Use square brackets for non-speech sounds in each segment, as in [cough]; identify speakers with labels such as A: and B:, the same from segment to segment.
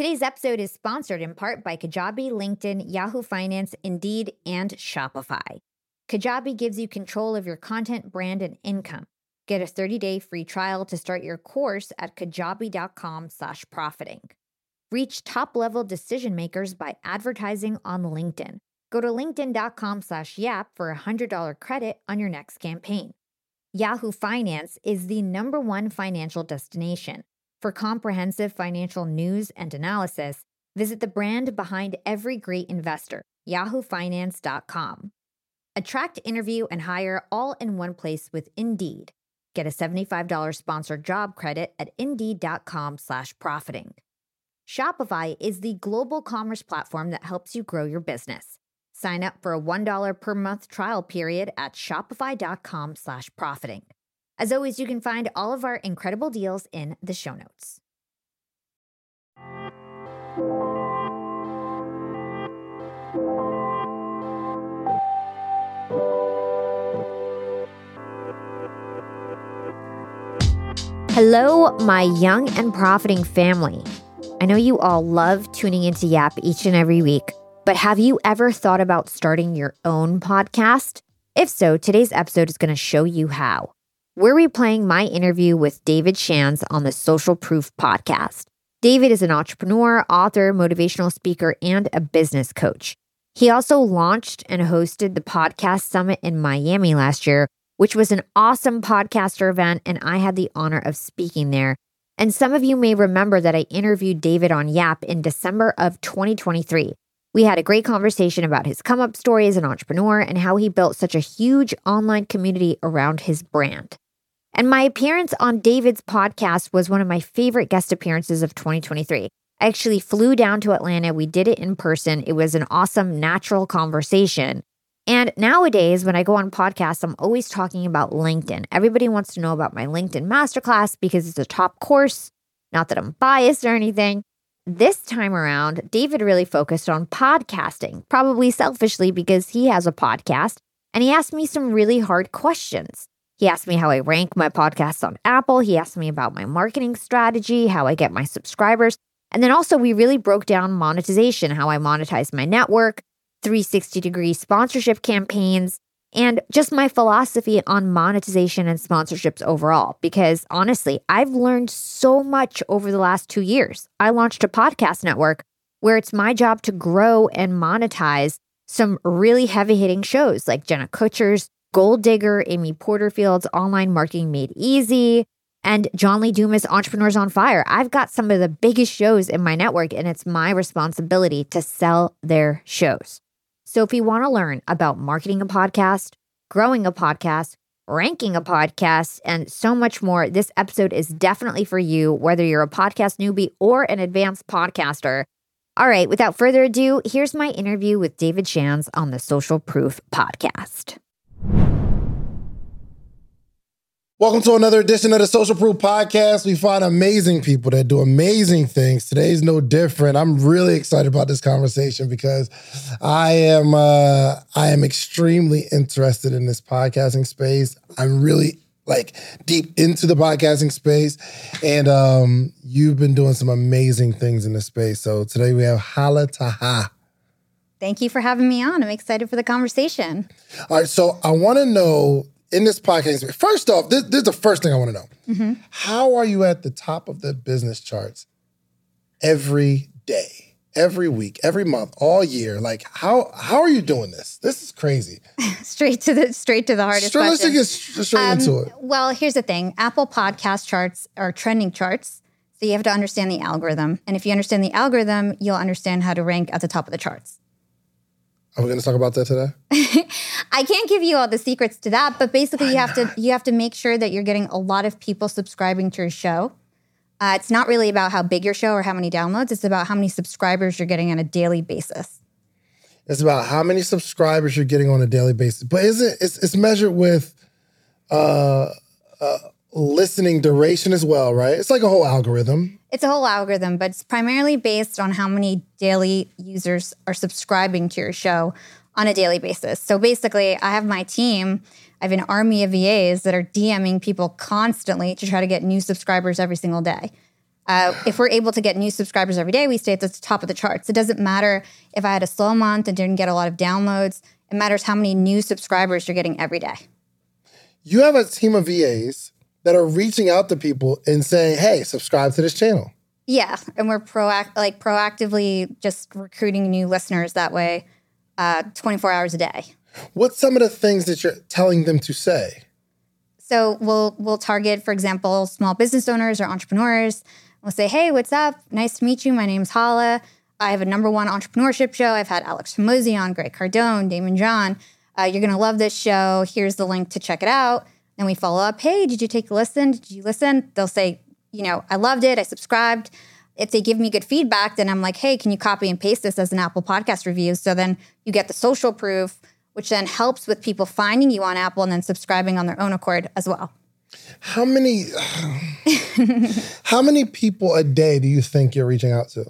A: Today's episode is sponsored in part by Kajabi, LinkedIn, Yahoo Finance, Indeed, and Shopify. Kajabi gives you control of your content, brand, and income. Get a 30-day free trial to start your course at kajabi.com slash profiting. Reach top-level decision makers by advertising on LinkedIn. Go to linkedin.com slash yap for a $100 credit on your next campaign. Yahoo Finance is the number one financial destination. For comprehensive financial news and analysis, visit the brand behind every great investor, yahoofinance.com. Attract, interview, and hire all in one place with Indeed. Get a $75 sponsored job credit at indeed.com slash profiting. Shopify is the global commerce platform that helps you grow your business. Sign up for a $1 per month trial period at shopify.com slash profiting. As always, you can find all of our incredible deals in the show notes. Hello, my young and profiting family. I know you all love tuning into Yap each and every week, but have you ever thought about starting your own podcast? If so, today's episode is going to show you how. We're replaying my interview with David Shands on the Social Proof podcast. David is an entrepreneur, author, motivational speaker, and a business coach. He also launched and hosted the podcast summit in Miami last year, which was an awesome podcaster event, and I had the honor of speaking there. And some of you may remember that I interviewed David on Yap in December of 2023. We had a great conversation about his come up story as an entrepreneur and how he built such a huge online community around his brand. And my appearance on David's podcast was one of my favorite guest appearances of 2023. I actually flew down to Atlanta. We did it in person. It was an awesome, natural conversation. And nowadays, when I go on podcasts, I'm always talking about LinkedIn. Everybody wants to know about my LinkedIn masterclass because it's a top course. Not that I'm biased or anything. This time around, David really focused on podcasting, probably selfishly because he has a podcast. And he asked me some really hard questions. He asked me how I rank my podcasts on Apple. He asked me about my marketing strategy, how I get my subscribers. And then also, we really broke down monetization, how I monetize my network, 360 degree sponsorship campaigns, and just my philosophy on monetization and sponsorships overall. Because honestly, I've learned so much over the last two years. I launched a podcast network where it's my job to grow and monetize some really heavy hitting shows like Jenna Kutcher's Goal Digger, Amy Porterfield's Online Marketing Made Easy, and John Lee Dumas' Entrepreneurs on Fire. I've got some of the biggest shows in my network, and it's my responsibility to sell their shows. So if you want to learn about marketing a podcast, growing a podcast, ranking a podcast, and so much more, this episode is definitely for you, whether you're a podcast newbie or an advanced podcaster. All right, without further ado, here's my interview with David Shands on the Social Proof podcast.
B: Welcome to another edition of the Social Proof Podcast. We find amazing people that do amazing things. Today's no different. I'm really excited about this conversation because I am uh, I am extremely interested in this podcasting space. I'm really like deep into the podcasting space, and um, you've been doing some amazing things in this space. So today we have Hala Taha.
A: Thank you for having me on. I'm excited for the conversation.
B: All right, so I want to know in this podcast. First off, this, this is the first thing I want to know. Mm-hmm. How are you at the top of the business charts every day, every week, every month, all year? Like how how are you doing this? This is crazy. [laughs]
A: straight to the straight to the hardest
B: straight. Let's get straight um, into it.
A: Well, here's the thing: Apple Podcast charts are trending charts. So you have to understand the algorithm, and if you understand the algorithm, you'll understand how to rank at the top of the charts.
B: Are we going to talk about that today? [laughs]
A: I can't give you all the secrets to that, but basically Why you have not? to you have to make sure that you're getting a lot of people subscribing to your show. Uh, it's not really about how big your show or how many downloads. It's about how many subscribers you're getting on a daily basis.
B: It's about how many subscribers you're getting on a daily basis. But is it? It's, it's measured with uh, uh, listening duration as well, right? It's like a whole algorithm.
A: It's a whole algorithm, but it's primarily based on how many daily users are subscribing to your show on a daily basis. So basically, I have my team, I have an army of VAs that are DMing people constantly to try to get new subscribers every single day.
C: Uh, if we're able to get new subscribers every day, we stay at the top of the charts. It doesn't matter if I had a slow month and didn't get a lot of downloads. It matters how many new subscribers you're getting every day.
B: You have a team of VAs that are reaching out to people and saying, "Hey, subscribe to this channel."
C: Yeah, and we're proact like proactively just recruiting new listeners that way, uh, 24 hours a day.
B: What's some of the things that you're telling them to say?
C: So we'll we'll target, for example, small business owners or entrepreneurs. We'll say, "Hey, what's up? Nice to meet you. My name's Hala. I have a number one entrepreneurship show. I've had Alex Hormozi on, Greg Cardone, Daymond John. Uh, you're gonna love this show. Here's the link to check it out." And we follow up. Hey, did you take a listen? Did you listen? They'll say, you know, I loved it. I subscribed. If they give me good feedback, then I'm like, hey, can you copy and paste this as an Apple podcast review? So then you get the social proof, which then helps with people finding you on Apple and then subscribing on their own accord as well.
B: How many [sighs] how many people a day do you think you're reaching out to?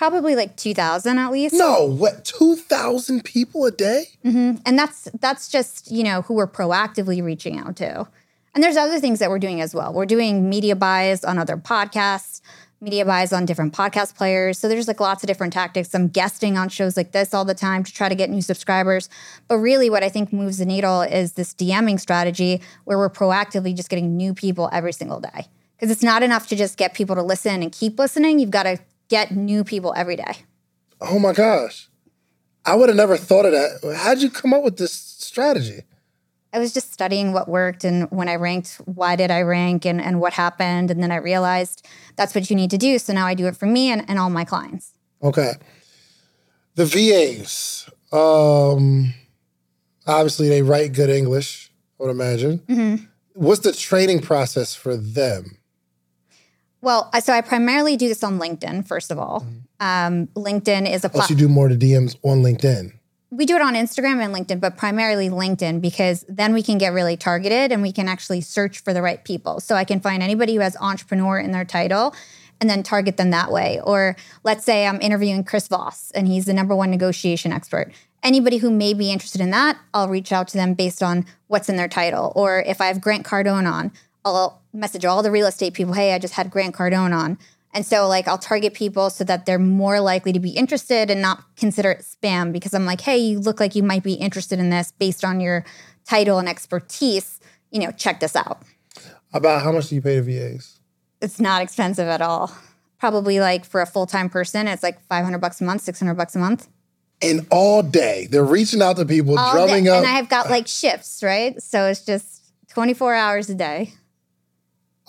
C: Probably like 2000 at least.
B: No, what 2000 people a day? Mm-hmm.
C: And that's that's just, you know, who we're proactively reaching out to. And there's other things that we're doing as well. We're doing media buys on other podcasts, media buys on different podcast players. So there's like lots of different tactics. I'm guesting on shows like this all the time to try to get new subscribers. But really, what I think moves the needle is this DMing strategy where we're proactively just getting new people every single day. Because it's not enough to just get people to listen and keep listening. You've got to get new people every day.
B: Oh my gosh. I would have never thought of that. How'd you come up with this strategy?
C: I was just studying what worked and when I ranked, why did I rank and, and what happened. And then I realized that's what you need to do. So now I do it for me and, and all my clients.
B: Okay. The VAs. Um obviously they write good English, I would imagine. What's the training process for them?
C: Well, so I primarily do this on LinkedIn, first of all. Um, LinkedIn is a
B: Plus you do more to DMs on LinkedIn.
C: we do it on Instagram and LinkedIn, but primarily LinkedIn because then we can get really targeted and we can actually search for the right people. So I can find anybody who has entrepreneur in their title and then target them that way. Or let's say I'm interviewing Chris Voss and he's the number one negotiation expert. Anybody who may be interested in that, I'll reach out to them based on what's in their title. Or if I have Grant Cardone on, I'll message all the real estate people, hey, I just had Grant Cardone on. And so, like, I'll target people so that they're more likely to be interested and not consider it spam because I'm like, hey, you look like you might be interested in this based on your title and expertise. You know, check this out.
B: About how much do you pay the VAs?
C: It's not expensive at all. Probably like for a full time person, it's like 500 bucks a month, 600 bucks a month.
B: And all day they're reaching out to people,
C: All
B: drumming
C: day.
B: up.
C: And I have got [sighs] like shifts, right? So it's just 24 hours a day.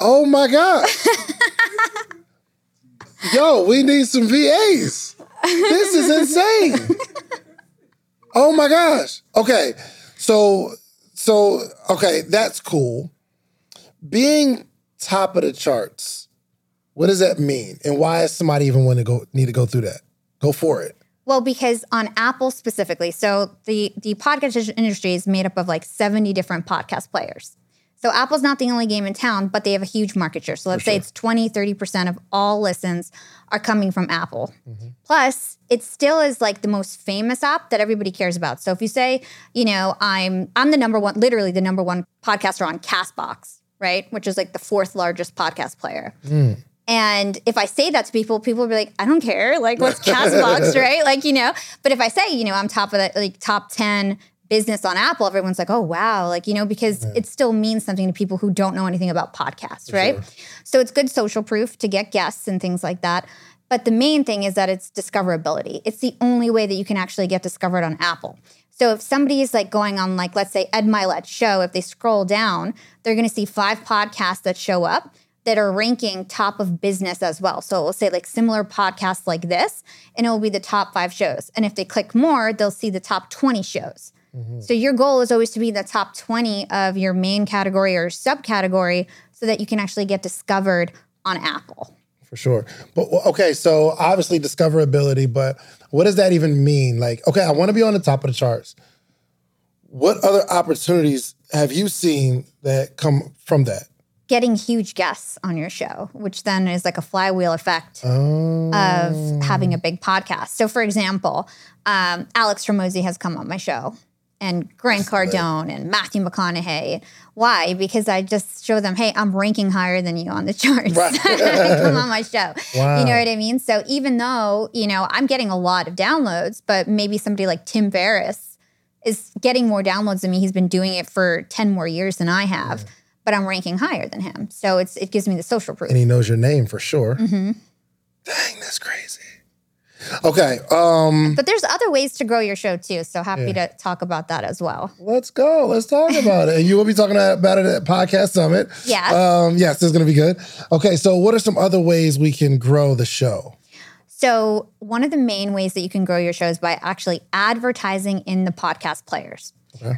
B: Oh my God. Yo, we need some VAs. This is insane. oh my gosh. Okay. So so okay, that's cool. Being top of the charts, what does that mean? And why does somebody even want to go need to go through that? Go for it.
C: Well, because on Apple specifically, so the the podcast industry is made up of like 70 different podcast players. So Apple's not the only game in town, but they have a huge market share. So let's say it's 20, 30% of all listens are coming from Apple. Mm-hmm. Plus, it still is like the most famous app that everybody cares about. So if you say, you know, I'm I'm the number one, literally the number one podcaster on Castbox, right? Which is like the fourth largest podcast player. Mm. And if I say that to people, people will be like, I don't care. Like, what's Castbox, [laughs] right? Like, you know, but if I say, you know, I'm top of the like top 10 business on Apple, everyone's like, oh, wow. Like, you know, because it still means something to people who don't know anything about podcasts, right? So it's good social proof to get guests and things like that. But the main thing is that it's discoverability. It's the only way that you can actually get discovered on Apple. So if somebody is like going on, like, let's say Ed Mylett's show, if they scroll down, they're going to see five podcasts that show up that are ranking top of business as well. So it will say like similar podcasts like this, and it will be the top five shows. And if they click more, they'll see the top 20 shows. So your goal is always to be in the top 20 of your main category or subcategory so that you can actually get discovered on Apple.
B: For sure. But okay, so obviously discoverability, but what does that even mean? Like, okay, I want to be on the top of the charts. What other opportunities have you seen that come from that?
C: Getting huge guests on your show, which then is like a flywheel effect
B: Oh,
C: of having a big podcast. So, for example, um, Alex Hormozi has come on my show, and Grant Cardone and Matthew McConaughey. Why? Because I just show them, hey, I'm ranking higher than you on the [laughs] charts.
B: Right. [laughs]
C: Come on my show.
B: Wow.
C: You know what I mean? So even though, you know, I'm getting a lot of downloads, but maybe somebody like Tim Ferriss is getting more downloads than me. He's been doing it for 10 more years than I have, but I'm ranking higher than him. So it's it gives me the social proof.
B: And he knows your name for sure.
C: Mm-hmm.
B: Dang, that's crazy. Okay, um,
C: But there's other ways to grow your show too. So happy to talk about that as well.
B: let's go. Let's talk about it. And you will be talking about it at Podcast Summit.
C: Yes.
B: Um, yes, it's going to be good. Okay, so what are some other ways we can grow the show?
C: So, one of the main ways that you can grow your show is by actually advertising in the podcast players.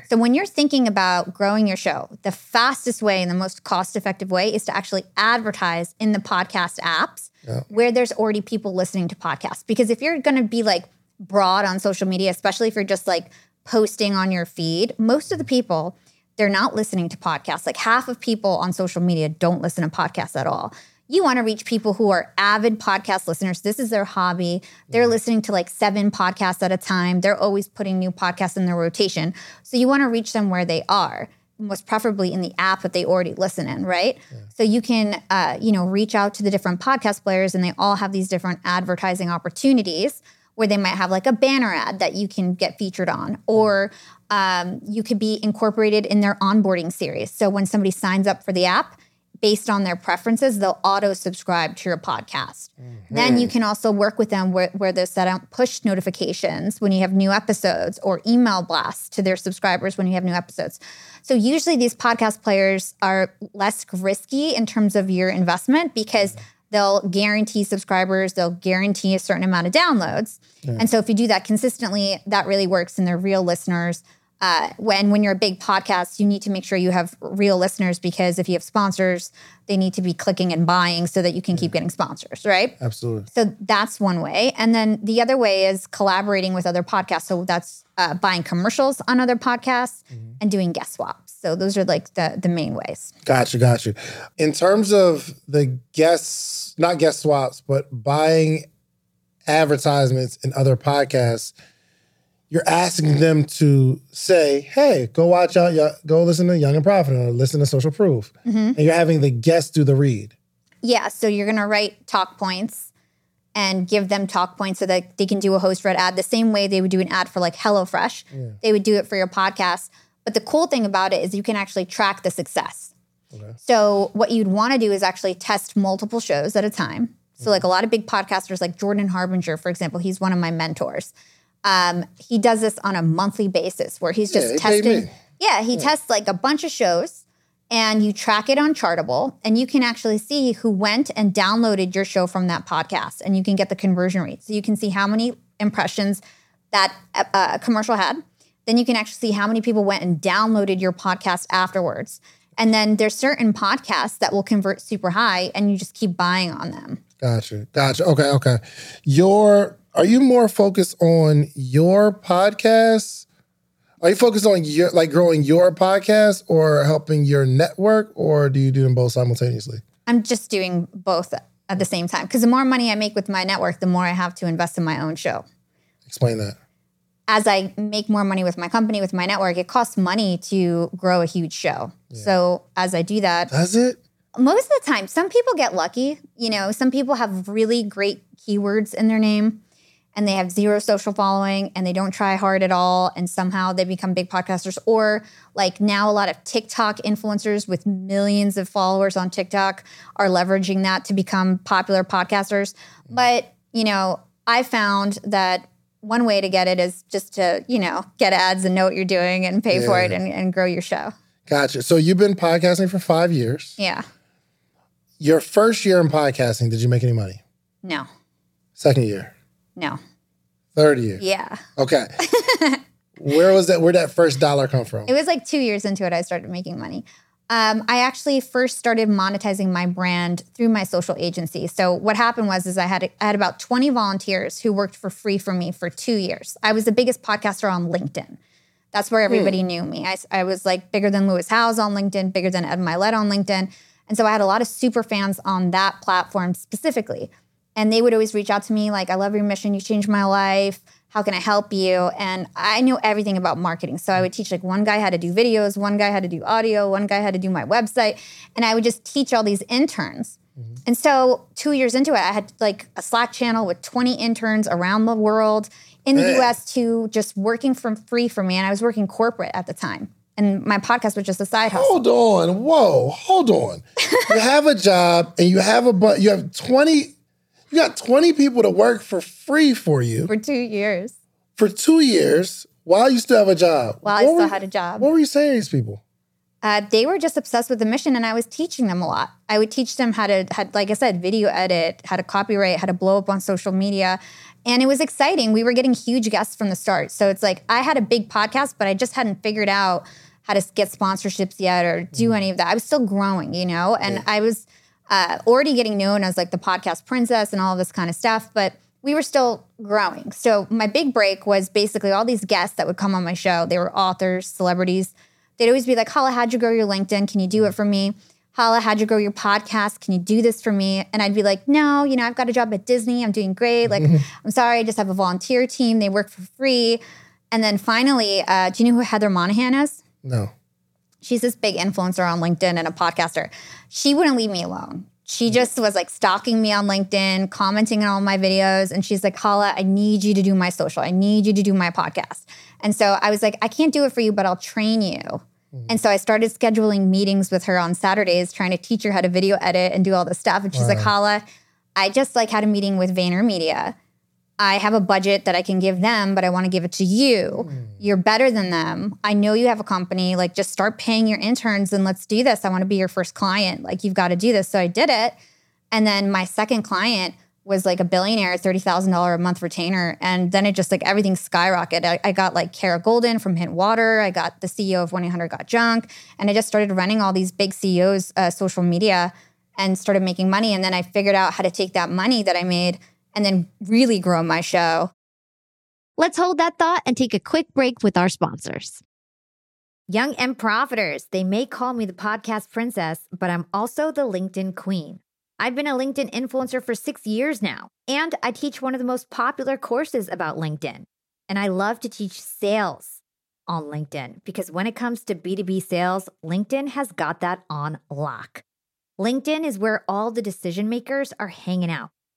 C: So, when you're thinking about growing your show, the fastest way and the most cost effective way is to actually advertise in the podcast apps where there's already people listening to podcasts. Because if you're going to be like broad on social media, especially if you're just like posting on your feed, most of the people, they're not listening to podcasts. Like half of people on social media don't listen to podcasts at all. You want to reach people who are avid podcast listeners. This is their hobby. They're mm-hmm. listening to like seven podcasts at a time. They're always putting new podcasts in their rotation. So you want to reach them where they are, most preferably in the app that they already listen in, right? So you can, uh, you know, reach out to the different podcast players, and they all have these different advertising opportunities where they might have like a banner ad that you can get featured on, or um, you could be incorporated in their onboarding series. So when somebody signs up for the app, based on their preferences, they'll auto subscribe to your podcast. Mm-hmm. Then you can also work with them where, where they set out push notifications when you have new episodes or email blasts to their subscribers when you have new episodes. So usually these podcast players are less risky in terms of your investment because mm-hmm. they'll guarantee subscribers, they'll guarantee a certain amount of downloads. And so if you do that consistently, that really works and they're real listeners. Uh, when when you're a big podcast, you need to make sure you have real listeners because if you have sponsors, they need to be clicking and buying so that you can keep getting sponsors, right?
B: Absolutely.
C: So that's one way. And then the other way is collaborating with other podcasts. So that's uh, buying commercials on other podcasts and doing guest swaps. So those are like the the main ways.
B: Gotcha, gotcha. In terms of the guests, not guest swaps, but buying advertisements in other podcasts, you're asking them to say, "Hey, go watch out, go listen to Young and Profit, or listen to Social Proof," mm-hmm. and you're having the guests do the read.
C: Yeah. So you're gonna write talk points and give them talk points so that they can do a host read ad the same way they would do an ad for like HelloFresh. They would do it for your podcast. But the cool thing about it is you can actually track the success. So what you'd want to do is actually test multiple shows at a time. So like a lot of big podcasters, like Jordan Harbinger, for example, he's one of my mentors. Um, he does this on a monthly basis where he's just
B: paid
C: testing. Yeah, he tests like a bunch of shows and you track it on Chartable and you can actually see who went and downloaded your show from that podcast and you can get the conversion rate. So you can see how many impressions that uh, commercial had. Then you can actually see how many people went and downloaded your podcast afterwards. And then there's certain podcasts that will convert super high and you just keep buying on them.
B: Gotcha, gotcha. Okay, okay. Your are you more focused on your podcast? Are you focused on your like growing your podcast or helping your network, or do you do them both simultaneously?
C: I'm just doing both at the same time because the more money I make with my network, the more I have to invest in my own show.
B: Explain that.
C: as I make more money with my company, with my network, it costs money to grow a huge show. So as I do that,
B: Does it?
C: most of the time, some people get lucky. You know, some people have really great keywords in their name and they have zero social following and they don't try hard at all. And somehow they become big podcasters. Or like now, a lot of TikTok influencers with millions of followers on TikTok are leveraging that to become popular podcasters. But, you know, I found that one way to get it is just to, you know, get ads and know what you're doing and pay for it and, and grow your show.
B: Gotcha. So you've been podcasting for five years.
C: Yeah.
B: Your first year in podcasting, did you make any money?
C: No,
B: Second year,
C: no.
B: third year.
C: Yeah.
B: Okay. [laughs] Where was that? Where that first dollar come from?
C: It was like two years into it, I started making money. Um, I actually first started monetizing my brand through my social agency. So what happened was, is I had I had about twenty volunteers who worked for free for me for two years. I was the biggest podcaster on LinkedIn. That's where everybody knew me. I, I was like bigger than Lewis Howes on LinkedIn, bigger than Ed Mylett on LinkedIn, and so I had a lot of super fans on that platform specifically. And they would always reach out to me like, I love your mission. You changed my life. How can I help you? And I knew everything about marketing. So I would teach like one guy how to do videos, one guy how to do audio, one guy how to do my website. And I would just teach all these interns. Mm-hmm. And so two years into it, I had like a Slack channel with 20 interns around the world in the. US too, just working for free for me. And I was working corporate at the time and my podcast was just a side hustle.
B: Hold on, whoa, hold on. you have a job and you have a but you have twenty, you got twenty people to work for free for you
C: for two years.
B: For two years, while you still have a job.
C: While what I still were, had a job.
B: What were you saying to these people?
C: Uh, they were just obsessed with the mission, and I was teaching them a lot. I would teach them how to, had like I said, video edit, how to copyright, how to blow up on social media, and it was exciting. We were getting huge guests from the start. So it's like I had a big podcast, but I just hadn't figured out how to get sponsorships yet or do mm. any of that. I was still growing, you know, and yeah. I was uh, already getting known as like the podcast princess and all this kind of stuff, but we were still growing. So my big break was basically all these guests that would come on my show. They were authors, celebrities. They'd always be like, Hala, how'd you grow your LinkedIn? Can you do it for me? Hala, how'd you grow your podcast? Can you do this for me? And I'd be like, no, you know, I've got a job at Disney. I'm doing great. Like, [laughs] I'm sorry, I just have a volunteer team. They work for free. And then finally, uh, do you know who Heather Monahan is?
B: No.
C: She's this big influencer on LinkedIn and a podcaster. She wouldn't leave me alone. She mm. just was like stalking me on LinkedIn, commenting on all my videos. And she's like, Hala, I need you to do my social. I need you to do my podcast. And so I was like, I can't do it for you, but I'll train you. Mm. And so I started scheduling meetings with her on Saturdays, trying to teach her how to video edit and do all this stuff. And she's wow. like, Hala, I just like had a meeting with VaynerMedia I have a budget that I can give them, but I want to give it to you. Mm. You're better than them. I know you have a company. Like, just start paying your interns and let's do this. I want to be your first client. Like, you've got to do this. So I did it. And then my second client was like a billionaire, $30,000 a month retainer. And then it just like everything skyrocketed. I, I got like Kara Goldin from Hint Water. I got the CEO of 1 800 Got Junk. And I just started running all these big CEOs' uh, social media and started making money. And then I figured out how to take that money that I made and then really grow my show.
A: Let's hold that thought and take a quick break with our sponsors. Young and profiters, they may call me the podcast princess, but I'm also the LinkedIn queen. I've been a LinkedIn influencer for six years now, and I teach one of the most popular courses about LinkedIn. And I love to teach sales on LinkedIn because when it comes to B2B sales, LinkedIn has got that on lock. LinkedIn is where all the decision makers are hanging out.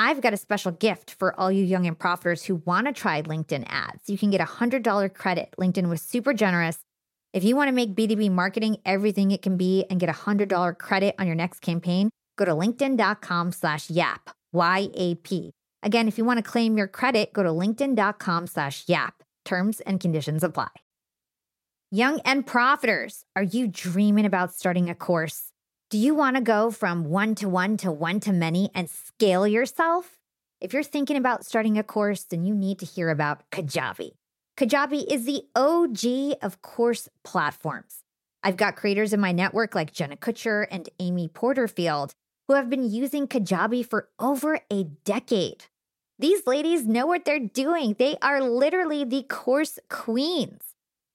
A: I've got a special gift for all you young and profiters who want to try LinkedIn ads. You can get a $100 credit. LinkedIn was super generous. If you want to make B2B marketing everything it can be and get a $100 credit on your next campaign, go to linkedin.com slash yap, Y-A-P. Again, if you want to claim your credit, go to linkedin.com slash yap. Terms and conditions apply. Young and profiters, are you dreaming about starting a course? Do you want to go from one to one to one to many and scale yourself? If you're thinking about starting a course, then you need to hear about Kajabi. Kajabi is the OG of course platforms. I've got creators in my network like Jenna Kutcher and Amy Porterfield who have been using Kajabi for over a decade. These ladies know what they're doing. They are literally the course queens.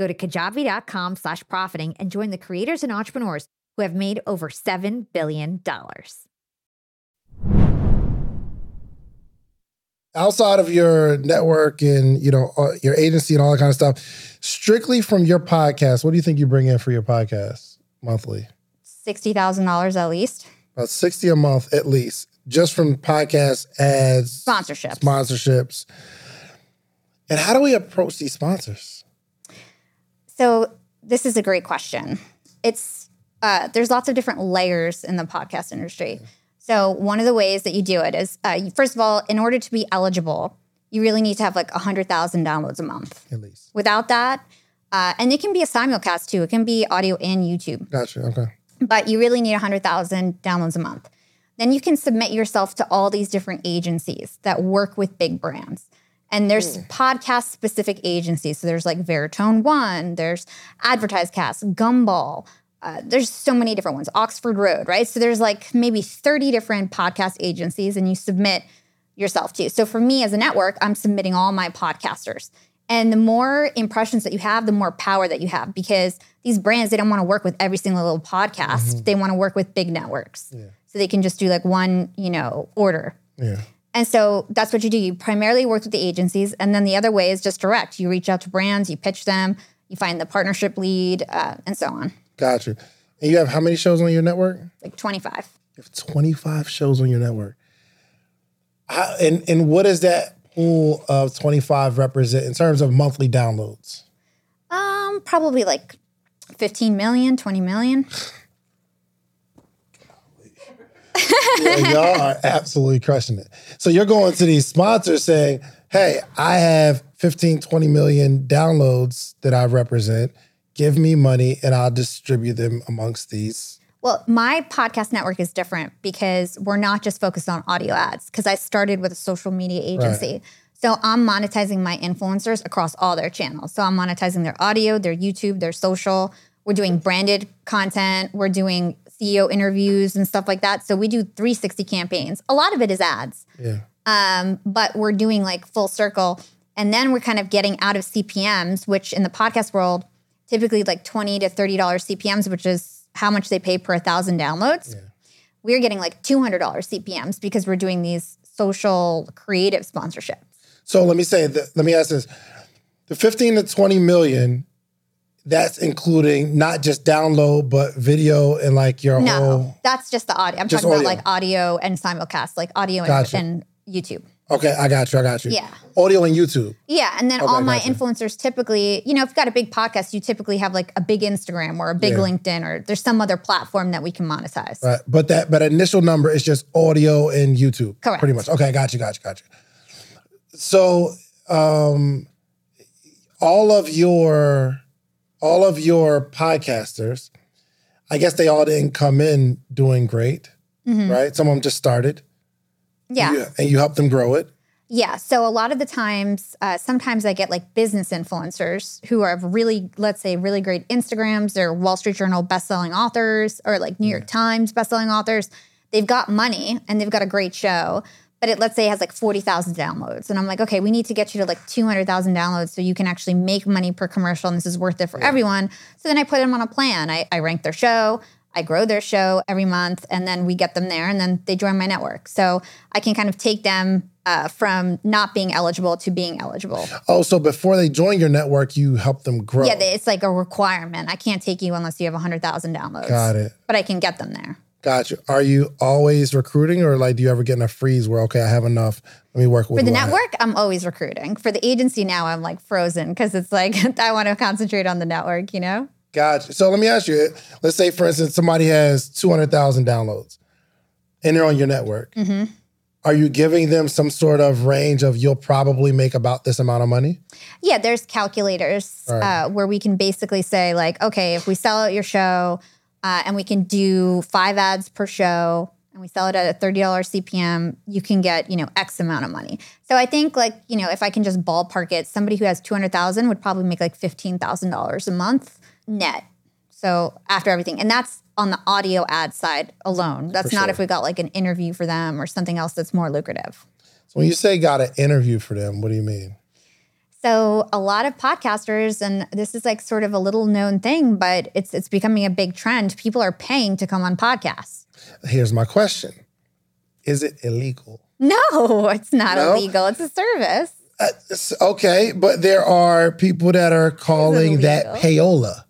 A: Go to kajabi.com slash profiting and join the creators and entrepreneurs who have made over $7 billion.
B: outside of your network and you know uh, your agency and all that kind of stuff strictly from your podcast what do you think you bring in for your podcast monthly?
C: $60000 at least.
B: About 60 a month at least just from podcast ads
C: sponsorships.
B: sponsorships. And how do we approach these sponsors
C: so this is a great question it's uh, there's lots of different layers in the podcast industry so one of the ways that you do it is, uh, first of all, in order to be eligible, you really need to have like 100,000 downloads a month.
B: At least.
C: Without that, uh, and it can be a simulcast too. It can be audio and YouTube.
B: Gotcha. Okay.
C: But you really need 100,000 downloads a month. Then you can submit yourself to all these different agencies that work with big brands. And there's mm. podcast specific agencies. So there's like Veritone One, there's AdvertiseCast, Gumball, uh, there's so many different ones oxford road right so there's like maybe 30 different podcast agencies and you submit yourself to so for me as a network i'm submitting all my podcasters and the more impressions that you have the more power that you have because these brands they don't want to work with every single little podcast mm-hmm. they want to work with big networks yeah. so they can just do like one you know order
B: yeah
C: and so that's what you do you primarily work with the agencies and then the other way is just direct you reach out to brands you pitch them you find the partnership lead uh, and so on
B: Gotcha. And you have how many shows on your network?
C: Like 25.
B: You have 25 shows on your network. How, and, and what does that pool of 25 represent in terms of monthly downloads?
C: Um, probably like 15 million, 20 million. [laughs]
B: y'all are absolutely crushing it. So you're going to these sponsors saying, hey, I have 15, 20 million downloads that I represent give me money and I'll distribute them amongst these.
C: Well, my podcast network is different because we're not just focused on audio ads because I started with a social media agency. Right. So I'm monetizing my influencers across all their channels. So I'm monetizing their audio, their YouTube, their social. We're doing branded content. We're doing CEO interviews and stuff like that. So we do 360 campaigns. A lot of it is ads.
B: Yeah.
C: Um, but we're doing like full circle. And then we're kind of getting out of CPMs, which in the podcast world, typically like 20 to $30 CPMs, which is how much they pay per thousand downloads. Yeah. We're getting like $200 CPMs because we're doing these social creative sponsorships.
B: So let me say, that, let me ask this the 15 to 20 million, that's including not just download, but video and like your
C: no,
B: whole.
C: that's just the audio. I'm talking audio. about like audio and simulcast, like audio gotcha. and, and YouTube.
B: Okay, I got you. I got you.
C: Yeah.
B: Audio and YouTube.
C: Yeah. And then okay, all my influencers typically, you know, if you've got a big podcast, you typically have like a big Instagram or a big yeah. LinkedIn or there's some other platform that we can monetize.
B: Right. But that but initial number is just audio and YouTube.
C: Correct.
B: Pretty much. Okay, got you, got you, got you. So um all of your all of your podcasters, I guess they all didn't come in doing great. Mm-hmm. Right? Some of them just started.
C: Yeah.
B: You, and you help them grow it.
C: Yeah. So a lot of the times, uh, sometimes I get like business influencers who are really, let's say, really great Instagrams. They're Wall Street Journal bestselling authors or like New York Times bestselling authors. They've got money and they've got a great show, but it let's say it has like 40,000 downloads. And I'm like, okay, we need to get you to like 200,000 downloads so you can actually make money per commercial and this is worth it for yeah. everyone. So then I put them on a plan. I, I rank their show. I grow their show every month and then we get them there and then they join my network. So I can kind of take them uh, from not being eligible to being eligible.
B: Oh, so before they join your network, you help them grow.
C: Yeah, it's like a requirement. I can't take you unless you have 100,000 downloads.
B: Got it.
C: But I can get them there.
B: Gotcha. Are you always recruiting, or like do you ever get in a freeze where okay, I have enough, let me work with
C: For the
B: who I have?
C: network, I'm always recruiting. For the agency now, I'm like frozen because it's like [laughs] I want to concentrate on the network, you know?
B: Gotcha. So let me ask you. Let's say, for instance, somebody has two hundred thousand downloads, and they're on your network.
C: Mm-hmm.
B: Are you giving them some sort of range of you'll probably make about this amount of money?
C: Yeah, there's calculators
B: Right.
C: uh, where we can basically say, like, okay, if we sell out your show uh, and we can do five ads per show and we sell it at a $30 CPM, you can get, you know, X amount of money. So I think, like, you know, if I can just ballpark it, somebody who has 200,000 would probably make like $15,000 a month net. So after everything, and that's on the audio ad side alone. That's
B: For
C: not
B: sure.
C: if we got like an interview for them or something else that's more lucrative.
B: So when you say got an interview for them, what do you mean?
C: So a lot of podcasters, and this is like sort of a little known thing, but it's it's becoming a big trend. People are paying to come on podcasts.
B: Here's my question: Is it illegal?
C: No, it's not
B: No?
C: illegal. It's a service.
B: Uh, okay, but there are people that are calling that payola,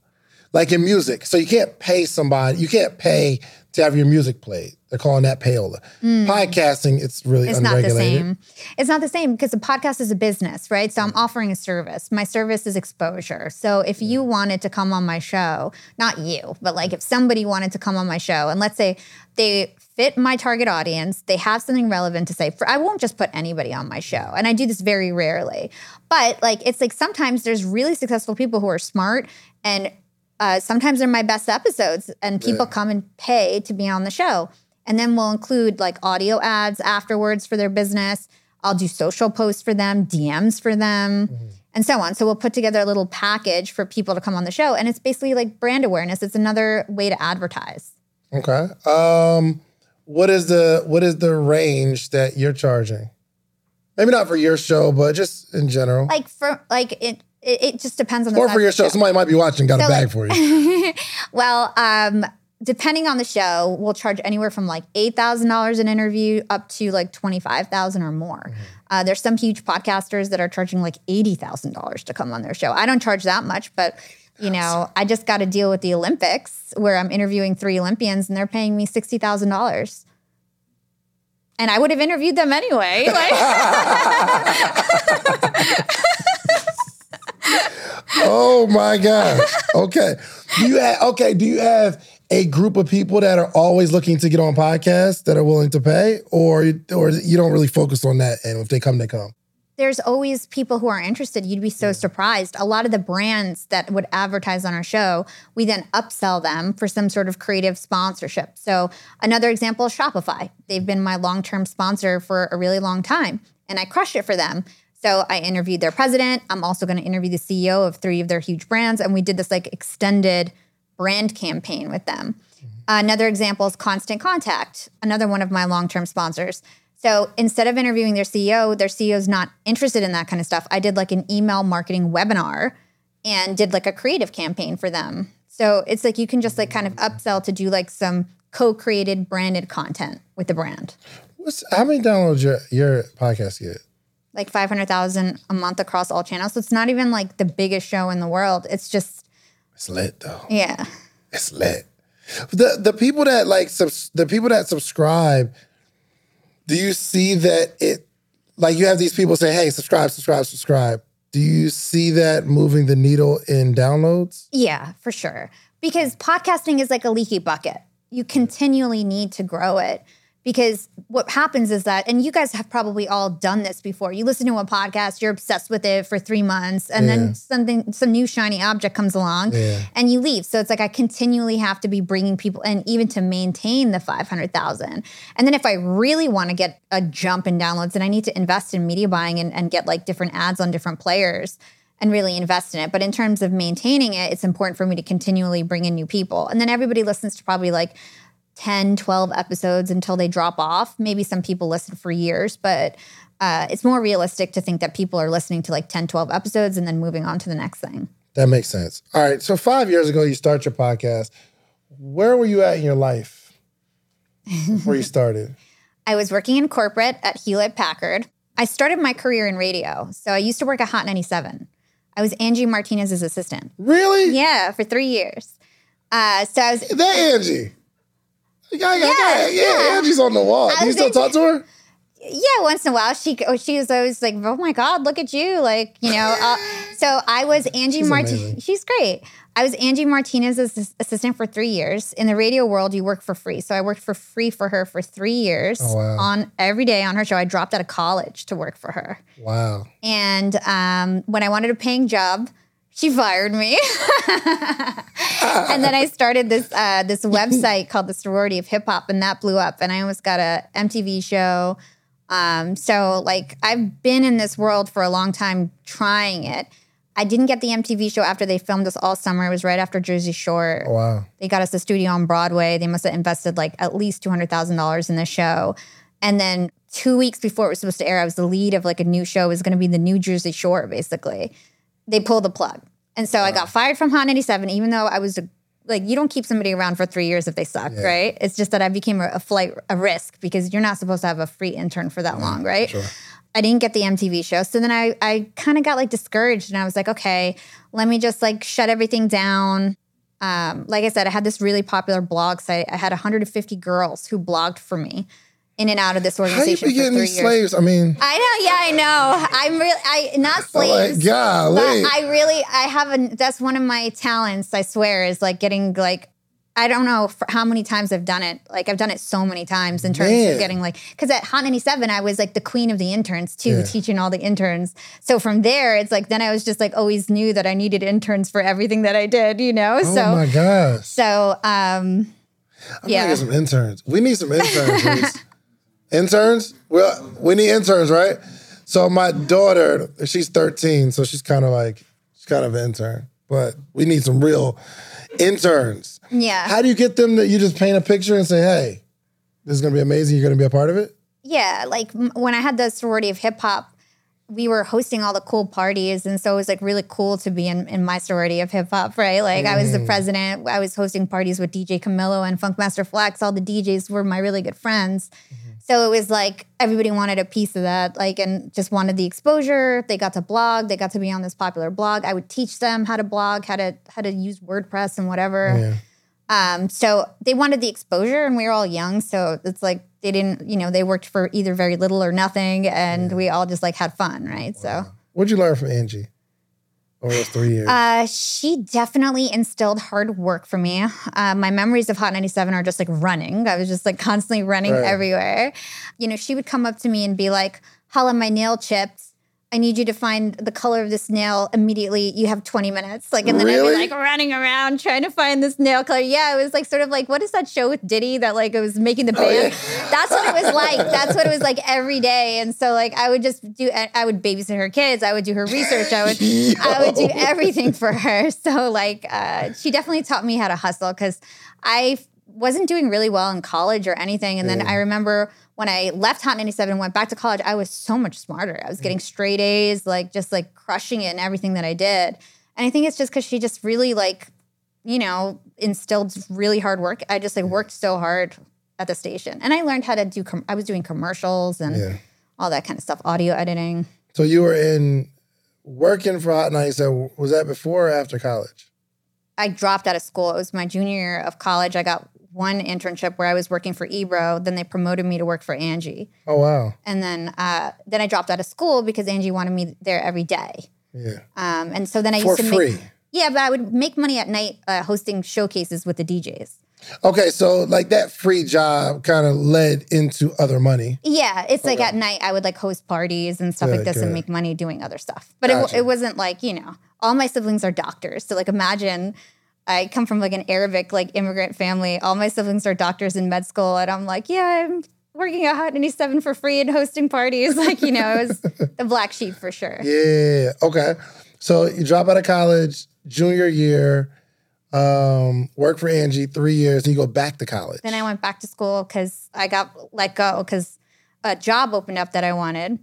B: like in music. So you can't pay somebody, you can't pay to have your music played. They're calling that payola. Podcasting, it's really
C: Hmm. It's not the same. It's not the same because a podcast is a business, right? So I'm offering a service. My service is exposure. So if you wanted to come on my show, not you, but like if somebody wanted to come on my show, and let's say they fit my target audience, they have something relevant to say. For I won't just put anybody on my show, and I do this very rarely. But like it's like sometimes there's really successful people who are smart and. Uh, sometimes they're my best episodes, and people come and pay to be on the show. And then we'll include like audio ads afterwards for their business. I'll do social posts for them, DMs for them, and so on. So we'll put together a little package for people to come on the show. And it's basically like brand awareness. It's another way to advertise.
B: Okay. Um, what is the what is the range that you're charging? Maybe not for your show, but just in general.
C: Like for like it it, it just depends on the
B: or for your show. Somebody might be watching, got a bag
C: like-
B: for you. [laughs]
C: well, um, depending on the show, we'll charge anywhere from like eight thousand dollars an interview up to like twenty five thousand or more.
B: Mm-hmm.
C: Uh, there's some huge podcasters that are charging like eighty thousand dollars to come on their show. I don't charge that much, but you know, I just got to deal with the Olympics where I'm interviewing three Olympians and they're paying me sixty thousand dollars. And I would have interviewed them anyway. Like, [laughs] [laughs]
B: oh my gosh. Okay. Do you have okay, do you have a group of people that are always looking to get on podcasts that are willing to pay? Or or you don't really focus on that and if they come, they come.
C: there's always people who are interested. You'd be so mm. surprised. A lot of the brands that would advertise on our show, we then upsell them for some sort of creative sponsorship. So, another example is Shopify. They've been my long term sponsor for a really long time, and I crushed it for them. So, I interviewed their president. I'm also going to interview the CEO of three of their huge brands, and we did this like extended brand campaign with them. Mm-hmm. Another example is Constant Contact, another one of my long term sponsors. So instead of interviewing their CEO, their CEO is not interested in that kind of stuff. I did like an email marketing webinar and did like a creative campaign for them. So it's like you can just like kind of upsell to do like some co-created branded content with the brand.
B: What's how many downloads your your podcast get?
C: Like 500,000 a month across all channels. So it's not even like the biggest show in the world. It's just
B: It's lit though.
C: yeah.
B: It's lit. The the people that like subs, the people that subscribe, do you see that it like you have these people say, "Hey, subscribe, subscribe, subscribe." Do you see that moving the needle in downloads?
C: Yeah, for sure. Because podcasting is like a leaky bucket. You continually need to grow it. Because what happens is that, and you guys have probably all done this before. You listen to a podcast, you're obsessed with it for three months, and
B: Yeah.
C: then something, some new shiny object comes along,
B: Yeah.
C: and you leave. So it's like I continually have to be bringing people in, even to maintain the five hundred thousand. And then if I really want to get a jump in downloads, then I need to invest in media buying and, and get like different ads on different players and really invest in it. But in terms of maintaining it, it's important for me to continually bring in new people. And then everybody listens to probably like 10, 12 episodes until they drop off. Maybe some people listen for years, but uh, it's more realistic to think that people are listening to like 10, 12 episodes and then moving on to the next thing.
B: That makes sense. All right. So five years ago, you start your podcast. Where were you at in your life before you [laughs] started?
C: I was working in corporate at Hewlett Packard. I started my career in radio. So I used to work at Hot 97. I was Angie Martinez's assistant.
B: Really?
C: Yeah, for three years. Uh, so I was
B: That Angie. Yeah, yeah, yeah,
C: Yeah.
B: Angie's on the wall. Do you still talk to her?
C: yeah, once in a while, she she was always like, "Oh my God, look at you!" Like you know. Uh, so I was [laughs] Angie Martinez. She's great. I was Angie Martinez's assistant for three years. In the radio world, you work for free. So I worked for free for her for three years
B: Oh, wow.
C: on every day on her show. I dropped out of college to work for her.
B: Wow.
C: And um, when I wanted a paying job, she fired me. [laughs] and then I started this uh, this website called the Sorority of Hip Hop, and that blew up. And I almost got a MTV show. Um, so like I've been in this world for a long time trying it. I didn't get the MTV show after they filmed us all summer. It was right after Jersey Shore.
B: Oh, wow.
C: They got us a studio on Broadway. They must have invested like at least two hundred thousand dollars in the show. And then two weeks before it was supposed to air, I was the lead of like a new show. It was going to be the New Jersey Shore, basically. They pulled the plug, and so I got fired from Hot 97, even though I was a, like, you don't keep somebody around for three years if they suck, right? It's just that I became a, a flight a risk because you're not supposed to have a free intern for that long, right? I didn't get the MTV show. So then I I kind of got like discouraged and I was like, okay, let me just like shut everything down. Um, like I said, I had this really popular blog site. I had 150 girls who blogged for me in and out of this
B: How you
C: organization
B: be getting these
C: years.
B: slaves? I mean,
C: I know, yeah, I know. I'm really I not slaves.
B: like, golly.
C: But I really, I have a. That's one of my talents. I swear, is like getting like. I don't know for how many times I've done it. Like I've done it so many times in terms
B: Man.
C: of getting like because at Hot 97 I was like the queen of the interns too,
B: Yeah.
C: teaching all the interns. So from there it's like then I was just like always knew that I needed interns for everything that I did, you know.
B: oh
C: so
B: my gosh.
C: so um
B: I'm
C: yeah.
B: gonna get some interns. We need some interns. [laughs] Interns? Well, we need interns, right? So my daughter, she's 13, so she's kind of like she's kind of an intern. But we need some real interns.
C: yeah.
B: How do you get them that you just paint a picture and say, hey, this is gonna be amazing, you're gonna be a part of it?
C: yeah, like when I had the sorority of hip hop, we were hosting all the cool parties, and so it was like really cool to be in, in my sorority of hip hop, right? Like I was the mm. president. I was hosting parties with DJ Camilo and Funkmaster Flex. All the DJs were my really good friends. So it was like everybody wanted a piece of that, like, and just wanted the exposure. They got to blog. They got to be on this popular blog. I would teach them how to blog, how to how to use WordPress and whatever.
B: Yeah.
C: Um, so they wanted the exposure, and we were all young, so it's like they didn't, you know, they worked for either very little or nothing, and we all just like had fun, right? So
B: What'd you learn from Angie over those three years?
C: uh, she definitely instilled hard work for me. Uh, my memories of Hot 97 are just like running. I was just like constantly running
B: Right.
C: everywhere. You know, she would come up to me and be like, Hala, my nail chipped. I need you to find the color of this nail immediately. You have 20 minutes. Like, and then I'd be like running around trying to find this nail color. Yeah, it was like sort of like, what is that show with Diddy that like it was making the band? That's what it was like. That's what it was like every day. And so like I would just do, I would babysit her kids. I would do her research. I would, [laughs] I would do everything for her. [laughs] So like, uh, she definitely taught me how to hustle because I wasn't doing really well in college or anything. And then I remember when I left Hot 97 and went back to college, I was so much smarter. I was mm. getting straight A's, like just like crushing it in everything that I did. And I think it's just because she just really like, you know, instilled really hard work. I just like worked so hard at the station. And I learned how to do, com- I was doing commercials and
B: yeah.
C: all that kind of stuff, audio editing.
B: So you were in working for Hot 97. Was that before or after college?
C: I dropped out of school. It was my junior year of college. I got one internship where I was working for Ebro. Then they promoted me to work for Angie.
B: Oh wow.
C: And then uh, then I dropped out of school because Angie wanted me there every day.
B: Yeah.
C: Um, and so then I
B: For
C: used to
B: free.
C: make yeah, but I would make money at night uh, hosting showcases with the DJs.
B: Okay, so like that free job kind of led into other money.
C: Yeah, it's like at night I would like host parties and stuff like this
B: good.
C: and make money doing other stuff. But it, it wasn't like you know all my siblings are doctors, so like imagine. I come from like an Arabic like immigrant family. All my siblings are doctors in med school, and I'm like, yeah, I'm working at Hot 97 for free and hosting parties. [laughs] Like, you know, it was the black sheep for sure.
B: Yeah. Okay. So you drop out of college, junior year, um, work for Angie three years, and you go back to college.
C: Then I went back to school because I got let go because a job opened up that I wanted.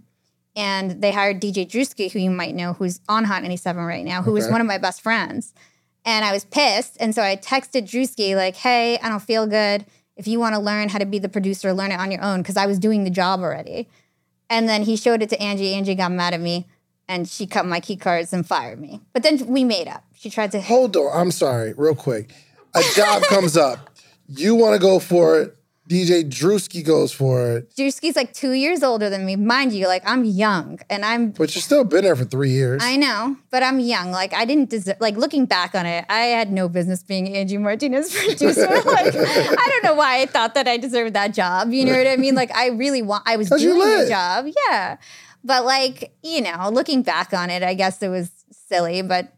C: And they hired DJ Drewski, who you might know, who's on Hot 97 right now, who was one of my best friends. And I was pissed. And so I texted Drewski, like, hey, I don't feel good. If you want to learn how to be the producer, learn it on your own. Because I was doing the job already. And then he showed it to Angie. Angie got mad at me and she cut my key cards and fired me. But then we made up. She tried to.
B: Hold on. I'm sorry, real quick. A job comes up. You want to go for it. DJ Drewski goes for it.
C: Drewski's like two years older than me. Mind you, like I'm young and I'm.
B: But you've still been there for three years.
C: I know, but I'm young. Like I didn't deserve. Like looking back on it, I had no business being Angie Martinez [laughs] producer. like I don't know why I thought that I deserved that job. You know what I mean? Like I really want. I was doing the job. Yeah, but like you know, looking back on it, I guess it was silly, but.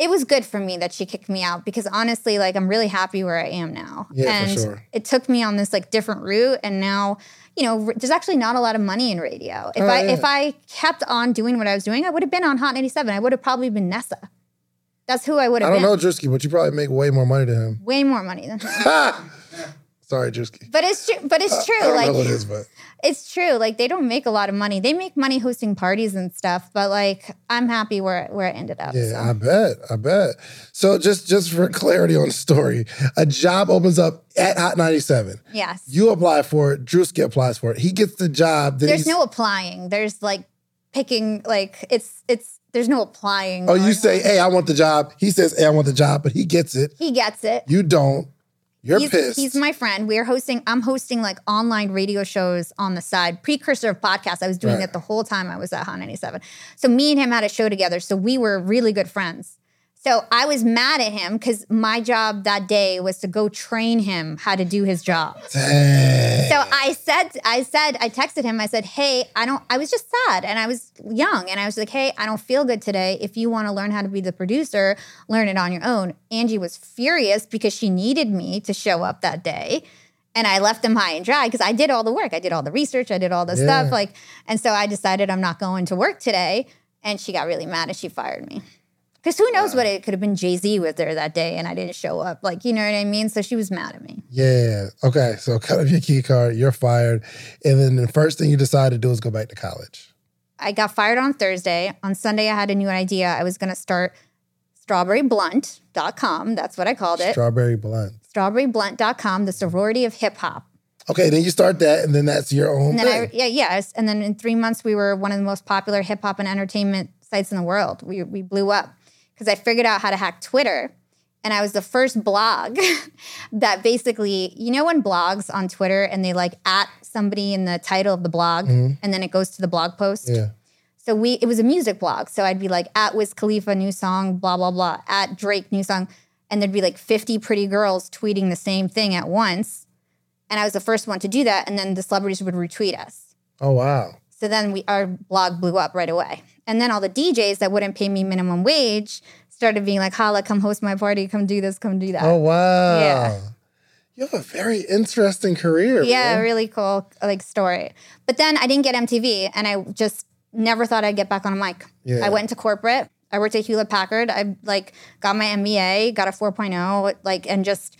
C: It was good for me that she kicked me out because honestly, like I'm really happy where I am now.
B: Yeah, for
C: and
B: sure.
C: it took me on this like different route, and now, you know, there's actually not a lot of money in radio. If
B: Oh,
C: I
B: yeah.
C: if I kept on doing what I was doing, I would have been on Hot 97. I would have probably been Nessa. That's who I would have been.
B: I don't
C: been.
B: know Drewski, but you probably make way more money than him.
C: Way more money than him. [laughs]
B: Sorry, Drewski.
C: But it's true. But it's
B: I
C: true.
B: know what
C: Like
B: it is, but
C: it's true. Like they don't make a lot of money. They make money hosting parties and stuff. But like I'm happy where where it ended up.
B: yeah,
C: so.
B: I bet. I bet. So just just for [laughs] clarity on the story, a job opens up at Hot 97.
C: yes.
B: You apply for it. Drewski applies for it. He gets the job.
C: There's no applying. There's like picking. Like it's it's. There's no applying.
B: Oh, you say,
C: on.
B: "Hey, I want the job." He says, "Hey, I want the job," but he gets it.
C: he gets it.
B: You don't. You're
C: he's,
B: pissed.
C: he's my friend. We're hosting, I'm hosting like online radio shows on the side, precursor of podcasts. I was doing
B: Right.
C: it the whole time I was at Hot 97. So me and him had a show together. So we were really good friends. So I was mad at him because my job that day was to go train him how to do his job.
B: Dang.
C: So I said, I said, I texted him. I said, "Hey, I don't. I was just sad, and I was young, and I was like, hey, I don't feel good today. If you want to learn how to be the producer, learn it on your own." Angie was furious because she needed me to show up that day, and I left him high and dry because I did all the work. I did all the research. I did all the
B: Yeah.
C: stuff. Like, and so I decided I'm not going to work today, and she got really mad and she fired me. Because who knows what it could have been? Jay Z was there that day, and I didn't show up. Like, you know what I mean? So she was mad at me.
B: yeah. Okay. So cut up your key card. You're fired, and then the first thing you decide to do is go back to college.
C: I got fired on Thursday. On Sunday, I had a new idea. I was going to start strawberryblunt.com. That's what I called it.
B: Strawberry blunt.
C: strawberryblunt.com, the sorority of hip hop.
B: Okay. Then you start that, and then that's your own
C: And then I, yeah, yes. And then in three months, we were one of the most popular hip hop and entertainment sites in the world. We, we blew up because I figured out how to hack Twitter. And I was the first blog [laughs] that basically, you know, when blogs on Twitter and they like at somebody in the title of the blog mm-hmm. and then it goes to the blog post.
B: yeah.
C: So we it was a music blog. So I'd be like at Wiz Khalifa new song, blah blah blah, at Drake new song, and there'd be like 50 pretty girls tweeting the same thing at once. And I was the first one to do that, and then the celebrities would retweet us.
B: Oh wow.
C: So then we our blog blew up right away. And then all the DJs that wouldn't pay me minimum wage started being like, "Hala, come host my party, come do this, come do that."
B: Oh wow.
C: Yeah.
B: You have a very interesting career.
C: Yeah, really cool like story. But then I didn't get MTV and I just never thought I'd get back on a mic.
B: Yeah.
C: I went into corporate. I worked at Hewlett Packard. I like got my MBA, got a 4.0, like and just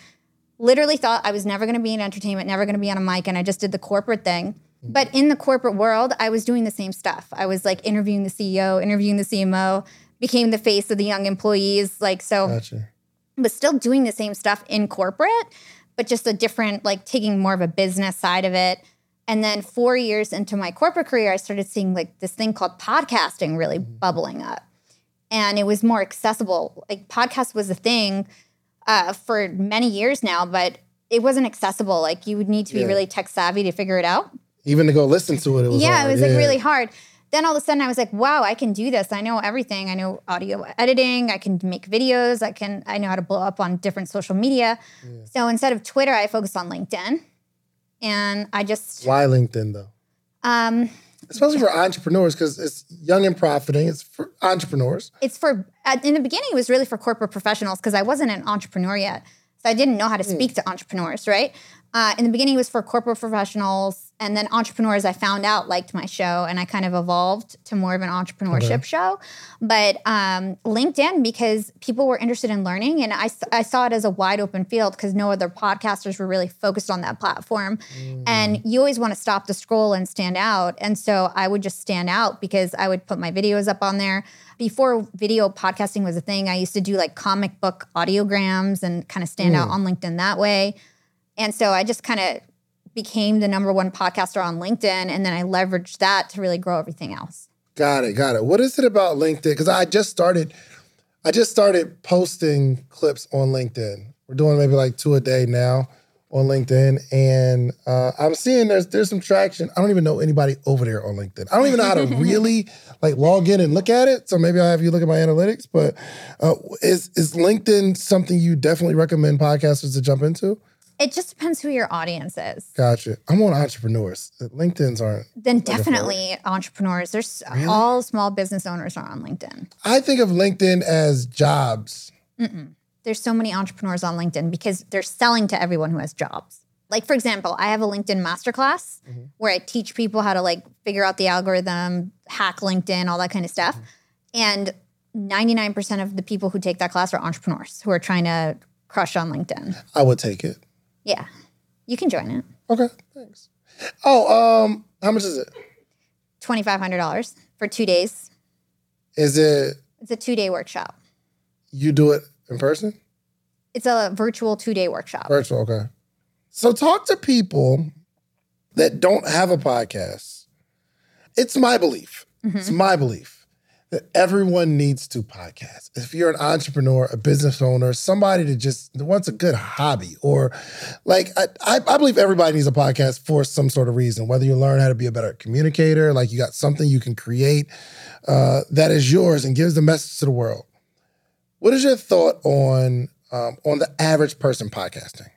C: literally thought I was never going to be in entertainment, never going to be on a mic and I just did the corporate thing.
B: Mm-hmm.
C: But in the corporate world, I was doing the same stuff. I was like interviewing the CEO, interviewing the CMO, became the face of the young employees like so
B: Gotcha.
C: but still doing the same stuff in corporate, but just a different, like taking more of a business side of it. And then four years into my corporate career, I started seeing like this thing called podcasting really bubbling up. And it was more accessible. Like podcast was a thing uh, for many years now, but it wasn't accessible. Like you would need to be
B: Yeah.
C: really tech savvy to figure it out
B: Even to go listen to it, it was
C: yeah,
B: hard.
C: it was like really hard. Then all of a sudden I was like, wow, I can do this. I know everything. I know audio editing. I can make videos. I can I know how to blow up on different social media. So instead of Twitter, I focused on LinkedIn. And I just
B: Why LinkedIn though?
C: um
B: Especially for entrepreneurs, because it's young and profiting. It's for entrepreneurs.
C: it's for at, in the beginning it was really for corporate professionals because I wasn't an entrepreneur yet. So I didn't know how to speak to entrepreneurs, right? Uh, in the beginning, it was for corporate professionals, and then entrepreneurs. I found out liked my show, and I kind of evolved to more of an entrepreneurship show. But um, LinkedIn, because people were interested in learning, and I, I saw it as a wide open field because no other podcasters were really focused on that platform. And you always want to stop the scroll and stand out, and so I would just stand out because I would put my videos up on there. Before video podcasting was a thing, I used to do like comic book audiograms and kind of stand out mm. on LinkedIn that way. And so I just kind of became the number one podcaster on LinkedIn. And then I leveraged that to really grow everything else.
B: Got it, got it. What is it about LinkedIn? Because I just started, I just started posting clips on LinkedIn. We're doing maybe like two a day now on LinkedIn, and uh, I'm seeing there's there's some traction. I don't even know anybody over there on LinkedIn. I don't even know how to [laughs] really like log in and look at it. So maybe I'll have you look at my analytics. But uh, is is LinkedIn something you definitely recommend podcasters to jump into?
C: It just depends who your audience is.
B: Gotcha. I'm on entrepreneurs. LinkedIn's aren't.
C: Then definitely entrepreneurs. There's
B: Really?
C: all small business owners are on LinkedIn.
B: I think of LinkedIn as jobs.
C: Mm-mm. There's so many entrepreneurs on LinkedIn because they're selling to everyone who has jobs. Like for example, I have a LinkedIn masterclass
B: Mhm.
C: where I teach people how to like figure out the algorithm, hack LinkedIn, all that kind of stuff. And 99% of the people who take that class are entrepreneurs who are trying to crush on LinkedIn.
B: I would take it.
C: Yeah. You can join it.
B: Okay, thanks. Oh, um, how much is it?
C: $2,500 for two days.
B: Is it
C: It's a two day workshop.
B: you do it in person?
C: It's a virtual two day workshop.
B: Virtual, okay. So talk to people that don't have a podcast. It's my belief. It's my belief that everyone needs to podcast. If you're an entrepreneur, a business owner, somebody that just wants a good hobby, or like I, I, I believe everybody needs a podcast for some sort of reason. Whether you learn how to be a better communicator, like you got something you can create uh, that is yours and gives the message to the world. What is your thought on um, on the average person podcasting?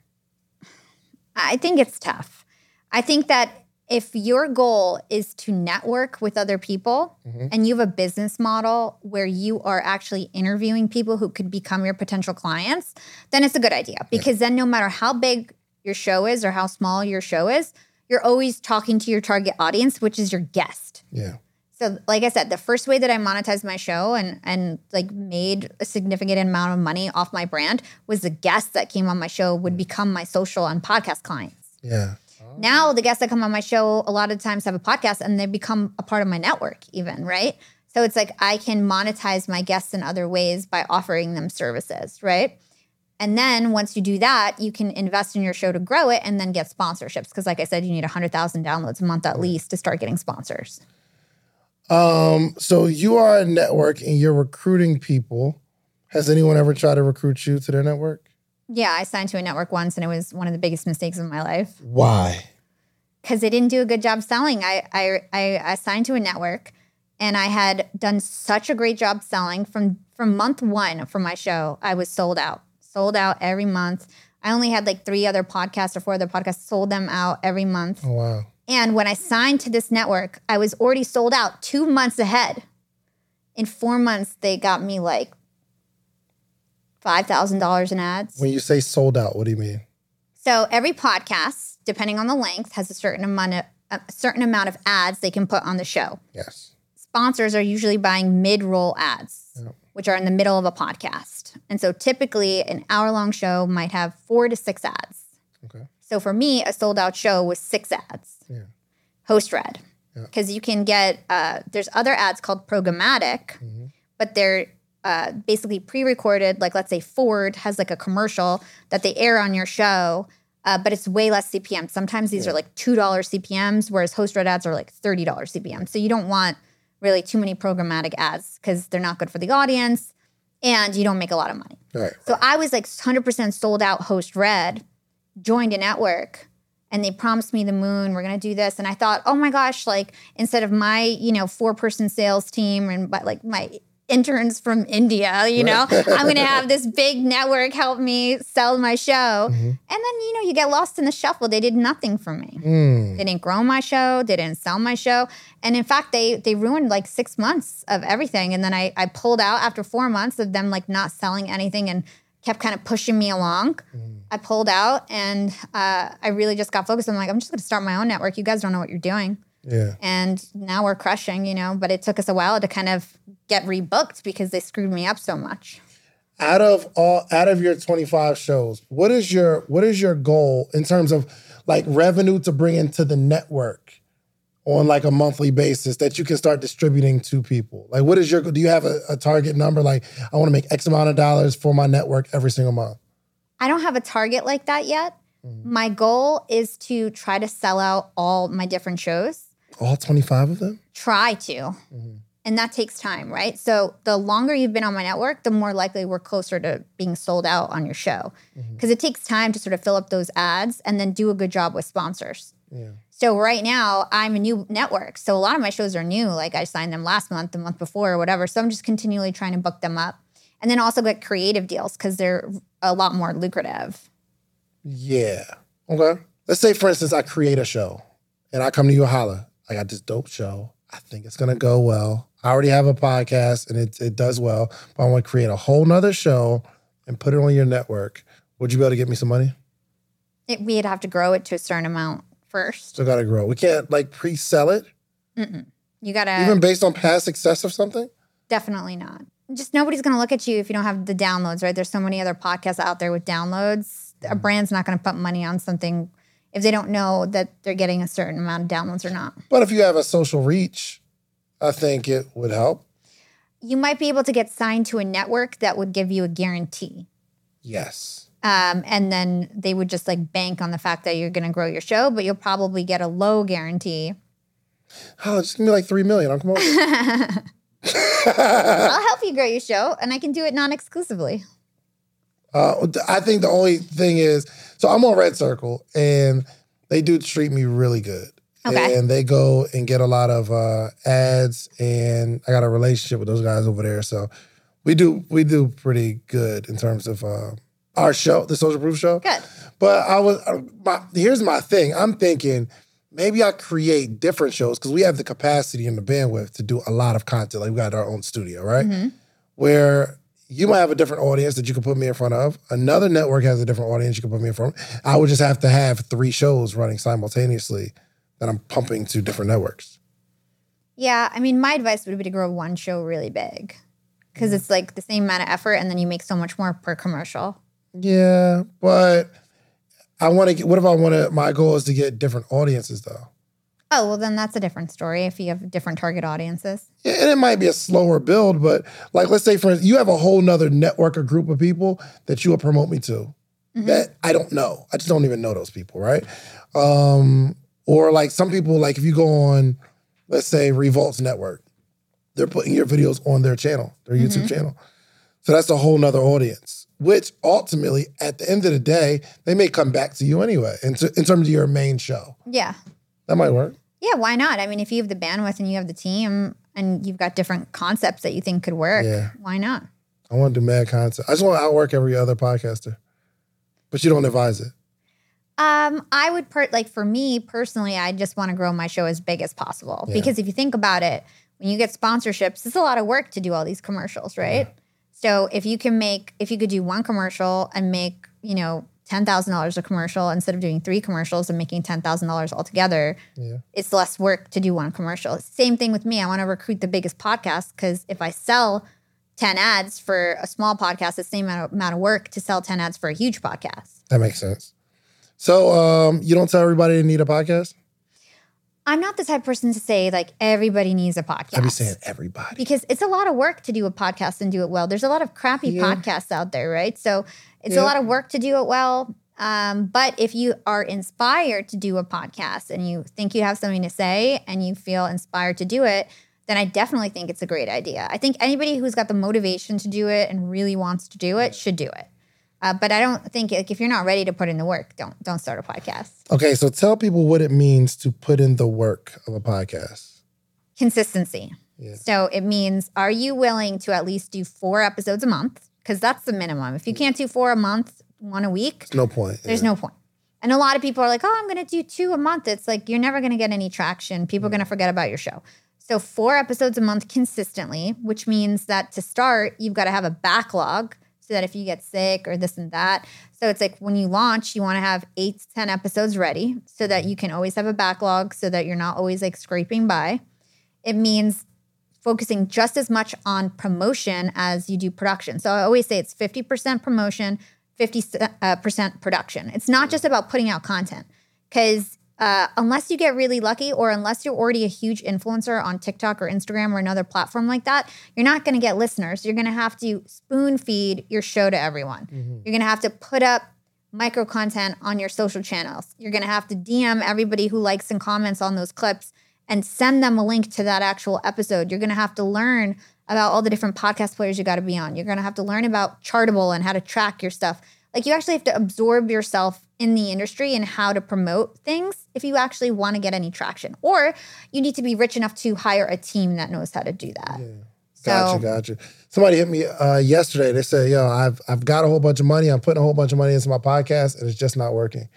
C: I think it's tough. I think that if your goal is to network with other people
B: Mhm.
C: and you have a business model where you are actually interviewing people who could become your potential clients, then it's a good idea because then no matter how big your show is or how small your show is, you're always talking to your target audience, which is your guest.
B: Yeah.
C: So, like I said, the first way that I monetized my show and and like made a significant amount of money off my brand was the guests that came on my show would become my social and podcast clients.
B: Yeah.
C: Now the guests that come on my show a lot of times have a podcast and they become a part of my network, even right. So it's like I can monetize my guests in other ways by offering them services, right? And then once you do that, you can invest in your show to grow it and then get sponsorships. Because, like I said, you need 100,000 downloads a month at least to start getting sponsors.
B: Um, so you are a network and you're recruiting people. Has anyone ever tried to recruit you to their network?
C: Yeah, I signed to a network once and it was one of the biggest mistakes of my life
B: Why?
C: because they didn't do a good job selling. I, I, I, I signed to a network and I had done such a great job selling from, from month one for my show. I was sold out, sold out every month. I only had like three other podcasts or four other podcasts, sold them out every month.
B: Oh wow.
C: And when I signed to this network, I was already sold out two months ahead. In four months, they got me like $5,000 in ads.
B: When you say sold out, what do you mean?
C: So every podcast, depending on the length, has a certain amount of a certain amount of ads they can put on the show.
B: Yes.
C: Sponsors are usually buying mid-roll ads,
B: Yeah.
C: which are in the middle of a podcast. And so typically an hour-long show might have 4 to 6 ads.
B: Okay.
C: So for me, a sold-out show was 6 ads.
B: Yeah.
C: Host read.
B: Yeah.
C: Because you can get uh, there's other ads called programmatic,
B: Mhm.
C: but they're uh, basically pre-recorded. Like let's say Ford has like a commercial that they air on your show, uh, but it's way less CPM. Sometimes these
B: Yeah.
C: are like two dollars CPMS, whereas host read ads are like thirty dollars CPM. So you don't want really too many programmatic ads because they're not good for the audience, and you don't make a lot of money.
B: Right.
C: So I was like 100% sold out host read, joined a network, and they promised me the moon, we're going to do this. And I thought, oh my gosh, like instead of my, you know, four person sales team and but like my interns from India, you know, I'm going [laughs] to have this big network help me sell my show.
B: Mhm.
C: And then, you know, you get lost in the shuffle. They did nothing for me.
B: Mm.
C: They didn't grow my show. They didn't sell my show. And in fact, they they ruined like six months of everything. And then I I pulled out after four months of them like not selling anything and kept kind of pushing me along.
B: Mm.
C: I pulled out and uh, I really just got focused. I'm like, I'm just going to start my own network. You guys don't know what you're doing.
B: Yeah.
C: And now we're crushing, you know, but it took us a while to kind of get rebooked because they screwed me up so much.
B: Out of all out of your 25 shows, what is your what is your goal in terms of like revenue to bring into the network on like a monthly basis that you can start distributing to people? Like what is your do you have a, a target number? Like I want to make X amount of dollars for my network every single month.
C: I don't have a target like that yet. Mm-hmm. My goal is to try to sell out all my different shows.
B: All 25 of them?
C: Try to. Mm-hmm. And that takes time, right? So the longer you've been on my network, the more likely we're closer to being sold out on your show. Mm-hmm. Because it takes time to sort of fill up those ads and then do a good job with sponsors.
B: Yeah.
C: So right now I'm a new network. So a lot of my shows are new. Like I signed them last month, the month before, or whatever. So I'm just continually trying to book them up. And then also get creative deals because they're a lot more lucrative.
B: Yeah. Okay. Let's say, for instance, I create a show and I come to you, Hala. I got this dope show. I think it's gonna go well. I already have a podcast and it, it does well, but I want to create a whole nother show and put it on your network. Would you be able to get me some money?
C: It, we'd have to grow it to a certain amount first.
B: Still gotta grow. We can't like pre-sell it,
C: You gotta
B: even based on past success of something.
C: definitely not. Just nobody's gonna look at you if you don't have the downloads, right? There's so many other podcasts out there with downloads. A mm-hmm. brand's not gonna put money on something if they don't know that they're getting a certain amount of downloads or not.
B: But if you have a social reach, I think it would help.
C: You might be able to get signed to a network that would give you a guarantee.
B: Yes.
C: Um, and then they would just like bank on the fact that you're going to grow your show, but you'll probably get a low guarantee.
B: Oh, it's gonna be like three million. I'll come over. [laughs]
C: I'll help you grow your show, and I can do it non-exclusively.
B: Uh, I think the only thing is, so I'm on Red Circle, and they do treat me really good.
C: Okay.
B: And they go and get a lot of uh, ads, and I got a relationship with those guys over there. So we do we do pretty good in terms of uh, our show, the Social Proof Show.
C: Good.
B: But I was uh, my here's my thing. I'm thinking maybe I create different shows because we have the capacity and the bandwidth to do a lot of content. Like we got our own studio, right?
C: Mm-hmm.
B: Where you might have a different audience that you can put me in front of. Another network has a different audience you can put me in front of. I would just have to have three shows running simultaneously that I'm pumping to different networks.
C: Yeah, I mean, my advice would be to grow one show really big because it's like the same amount of effort, and then you make so much more per commercial.
B: Yeah, but I want to get. What if I want to? My goal is to get different audiences, though.
C: Oh, well, then that's a different story if you have different target audiences.
B: Yeah, and it might be a slower build, but like let's say for instance, you have a whole nother network or group of people that you will promote me to. That I don't know. I just don't even know those people, right? Um, or like some people, like if you go on, let's say Revolt's network, they're putting your videos on their channel, their YouTube channel. So that's a whole nother audience, which ultimately, at the end of the day, they may come back to you anyway. In, t- in terms of your main show,
C: Yeah.
B: that might work.
C: Yeah, why not? I mean, if you have the bandwidth and you have the team and you've got different concepts that you think could work,
B: Yeah.
C: why not?
B: I want to do mad content. I just want to outwork every other podcaster. But you don't advise it.
C: Um, I would per like for me personally, I just want to grow my show as big as possible
B: Yeah.
C: because if you think about it, when you get sponsorships, it's a lot of work to do all these commercials, right? So if you can make, if you could do one commercial and make, you know, ten thousand dollars a commercial instead of doing three commercials and making ten thousand dollars altogether,
B: Yeah.
C: it's less work to do one commercial. Same thing with me. I want to recruit the biggest podcast because if I sell 10 ads for a small podcast, it's the same amount of, amount of work to sell 10 ads for a huge podcast.
B: That makes sense. So um, you don't tell everybody they need a podcast?
C: I'm not the type of person to say like everybody needs a podcast.
B: I be saying everybody.
C: because it's a lot of work to do a podcast and do it well. There's a lot of crappy
B: Yeah.
C: podcasts out there, right? So it's
B: Yeah.
C: a lot of work to do it well. Um, but if you are inspired to do a podcast and you think you have something to say and you feel inspired to do it, then I definitely think it's a great idea. I think anybody who's got the motivation to do it and really wants to do it should do it. Uh, but I don't think like if you're not ready to put in the work, don't don't start a podcast.
B: Okay, so tell people what it means to put in the work of a podcast.
C: Consistency.
B: Yeah.
C: So it means are you willing to at least do four episodes a month? Because that's the minimum. If you can't do four a month, one a week, there's
B: No point.
C: there's
B: Yeah.
C: no point. And a lot of people are like, oh, I'm going to do two a month. It's like you're never going to get any traction. People are going to forget about your show. So, four episodes a month consistently, which means that to start, you've got to have a backlog so that if you get sick or this and that. So, it's like when you launch, you want to have eight to 10 episodes ready so that you can always have a backlog so that you're not always like scraping by. It means focusing just as much on promotion as you do production. So I always say it's 50% promotion, 50 uh, percent production. It's not just about putting out content because uh, unless you get really lucky or unless you're already a huge influencer on TikTok or Instagram or another platform like that, you're not going to get listeners. You're going to have to spoon feed your show to everyone. You're going to have to put up micro content on your social channels. You're going to have to DM everybody who likes and comments on those clips and send them a link to that actual episode. You're going to have to learn about all the different podcast players you got to be on. You're going to have to learn about Chartable and how to track your stuff. Like you actually have to absorb yourself in the industry and how to promote things if you actually want to get any traction. Or you need to be rich enough to hire a team that knows how to do that. Yeah.
B: Gotcha, so, gotcha. Somebody hit me uh, yesterday. They said, "Yo, I've I've got a whole bunch of money. I'm putting a whole bunch of money into my podcast, and it's just not working."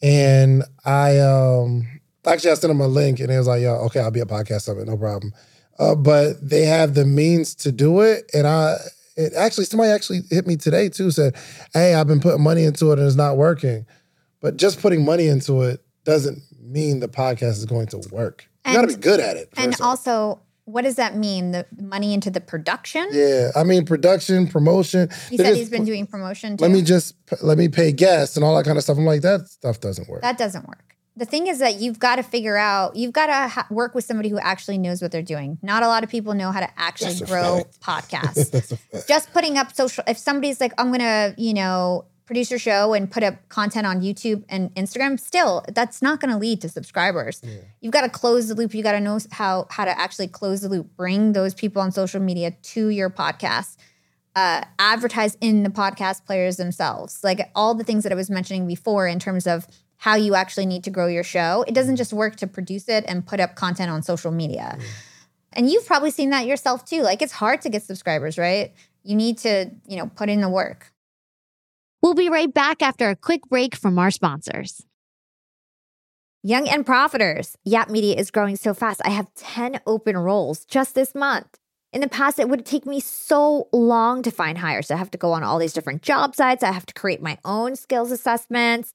B: And I um actually I sent them a link, and it was like, "Yo, okay, I'll be a podcast summit, no problem." Uh, but they have the means to do it, and I it actually somebody actually hit me today too. Said, "Hey, I've been putting money into it, and it's not working." But just putting money into it doesn't mean the podcast is going to work. You got to be good at it.
C: And also, what does that mean? The money into the production?
B: Yeah, I mean production, promotion.
C: He said he's been doing promotion. Too.
B: Let me just let me pay guests and all that kind of stuff. I'm like that stuff doesn't work.
C: That doesn't work. The thing is that you've got to figure out. You've got to ha- work with somebody who actually knows what they're doing. Not a lot of people know how to actually grow [laughs] podcasts. just putting up social. If somebody's like, I'm gonna, you know, produce your show and put up content on YouTube and Instagram, still that's not going to lead to subscribers. Yeah. You've got to close the loop. You got to know how how to actually close the loop. Bring those people on social media to your podcast. Uh, advertise in the podcast players themselves, like all the things that I was mentioning before in terms of how you actually need to grow your show. It doesn't just work to produce it and put up content on social media. Mm. And you've probably seen that yourself too. Like it's hard to get subscribers, right? You need to, you know, put in the work.
A: We'll be right back after a quick break from our sponsors. Young and Profiters. Yap Media is growing so fast. I have 10 open roles just this month. In the past, it would take me so long to find hires. I have to go on all these different job sites. I have to create my own skills assessments.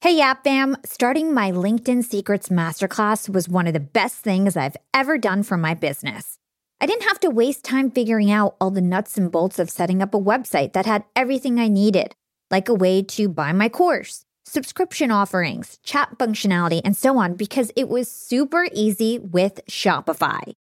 A: Hey, Yap Fam! Starting my LinkedIn Secrets Masterclass was one of the best things I've ever done for my business. I didn't have to waste time figuring out all the nuts and bolts of setting up a website that had everything I needed, like a way to buy my course, subscription offerings, chat functionality, and so on, because it was super easy with Shopify.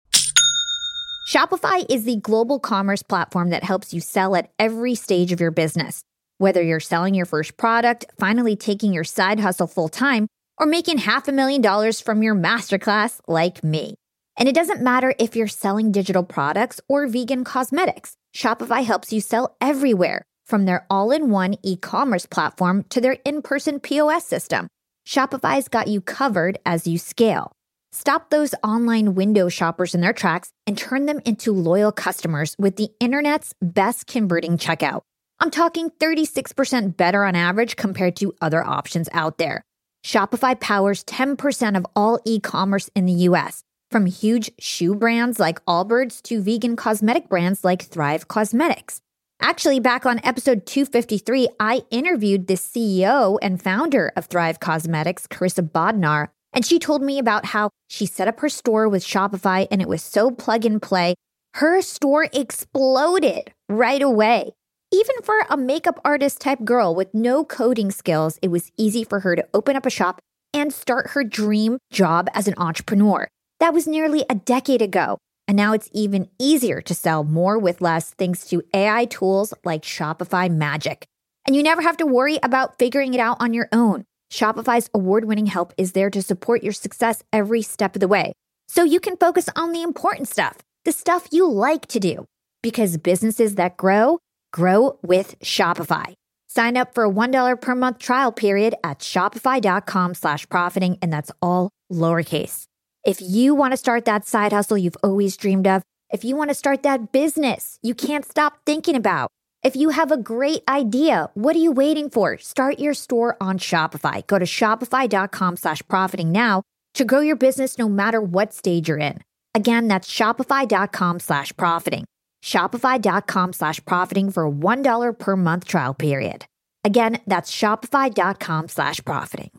A: Shopify is the global commerce platform that helps you sell at every stage of your business. Whether you're selling your first product, finally taking your side hustle full time, or making half a million dollars from your masterclass like me. And it doesn't matter if you're selling digital products or vegan cosmetics. Shopify helps you sell everywhere, from their all in one e commerce platform to their in person POS system. Shopify's got you covered as you scale. Stop those online window shoppers in their tracks and turn them into loyal customers with the internet's best converting checkout. I'm talking 36% better on average compared to other options out there. Shopify powers 10% of all e commerce in the US from huge shoe brands like Allbirds to vegan cosmetic brands like Thrive Causemetics. Actually, back on episode 253, I interviewed the CEO and founder of Thrive Causemetics, Karissa Bodnar, and she told me about how she set up her store with Shopify and it was so plug and play. Her store exploded right away. Even for a makeup artist type girl with no coding skills, it was easy for her to open up a shop and start her dream job as an entrepreneur. That was nearly a decade ago. And now it's even easier to sell more with less thanks to AI tools like Shopify Magic. And you never have to worry about figuring it out on your own. Shopify's award winning help is there to support your success every step of the way. So you can focus on the important stuff, the stuff you like to do. Because businesses that grow, grow with Shopify. Sign up for a $1 per month trial period at shopify.com slash profiting, and that's all lowercase. If you want to start that side hustle you've always dreamed of, if you want to start that business you can't stop thinking about, if you have a great idea, what are you waiting for? Start your store on Shopify. Go to shopify.com slash profiting now to grow your business no matter what stage you're in. Again, that's shopify.com slash profiting. Shopify.com slash profiting for a $1 per month trial period. Again, that's shopify.com slash profiting.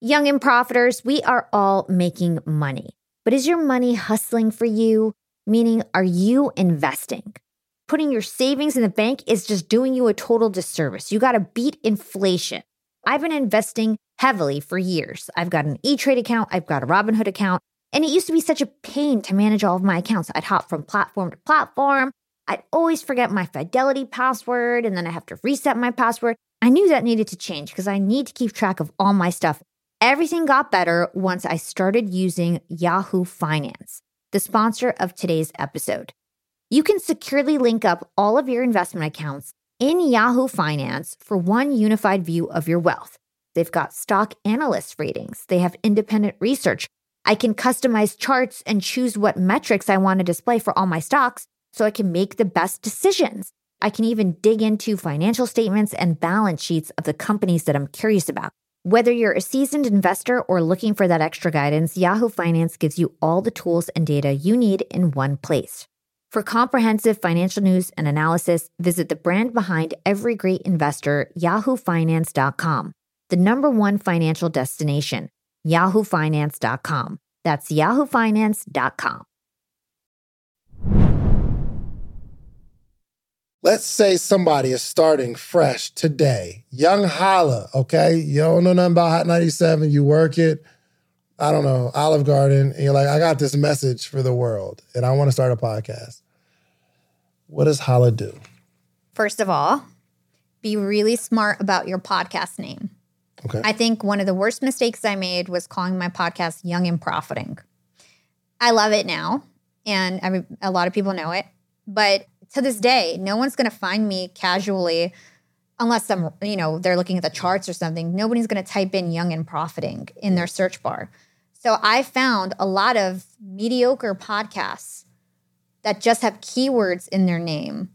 A: Young and profiters, we are all making money. But is your money hustling for you? Meaning, are you investing? Putting your savings in the bank is just doing you a total disservice. You got to beat inflation. I've been investing heavily for years. I've got an E Trade account, I've got a Robinhood account, and it used to be such a pain to manage all of my accounts. I'd hop from platform to platform. I'd always forget my Fidelity password, and then I have to reset my password. I knew that needed to change because I need to keep track of all my stuff Everything got better once I started using Yahoo Finance, the sponsor of today's episode. You can securely link up all of your investment accounts in Yahoo Finance for one unified view of your wealth. They've got stock analyst ratings, they have independent research. I can customize charts and choose what metrics I want to display for all my stocks so I can make the best decisions. I can even dig into financial statements and balance sheets of the companies that I'm curious about. Whether you're a seasoned investor or looking for that extra guidance, Yahoo Finance gives you all the tools and data you need in one place. For comprehensive financial news and analysis, visit the brand behind every great investor, yahoofinance.com, the number one financial destination, yahoofinance.com. That's yahoofinance.com.
B: Let's say somebody is starting fresh today, young Hala, okay? You don't know nothing about Hot 97, you work it, I don't know, Olive Garden, and you're like, I got this message for the world and I want to start a podcast. What does Hala do?
C: First of all, be really smart about your podcast name.
B: Okay.
C: I think one of the worst mistakes I made was calling my podcast Young and Profiting. I love it now, and I mean, a lot of people know it, but to this day, no one's going to find me casually unless some, you know, they're looking at the charts or something. Nobody's going to type in young and profiting in their search bar. So I found a lot of mediocre podcasts that just have keywords in their name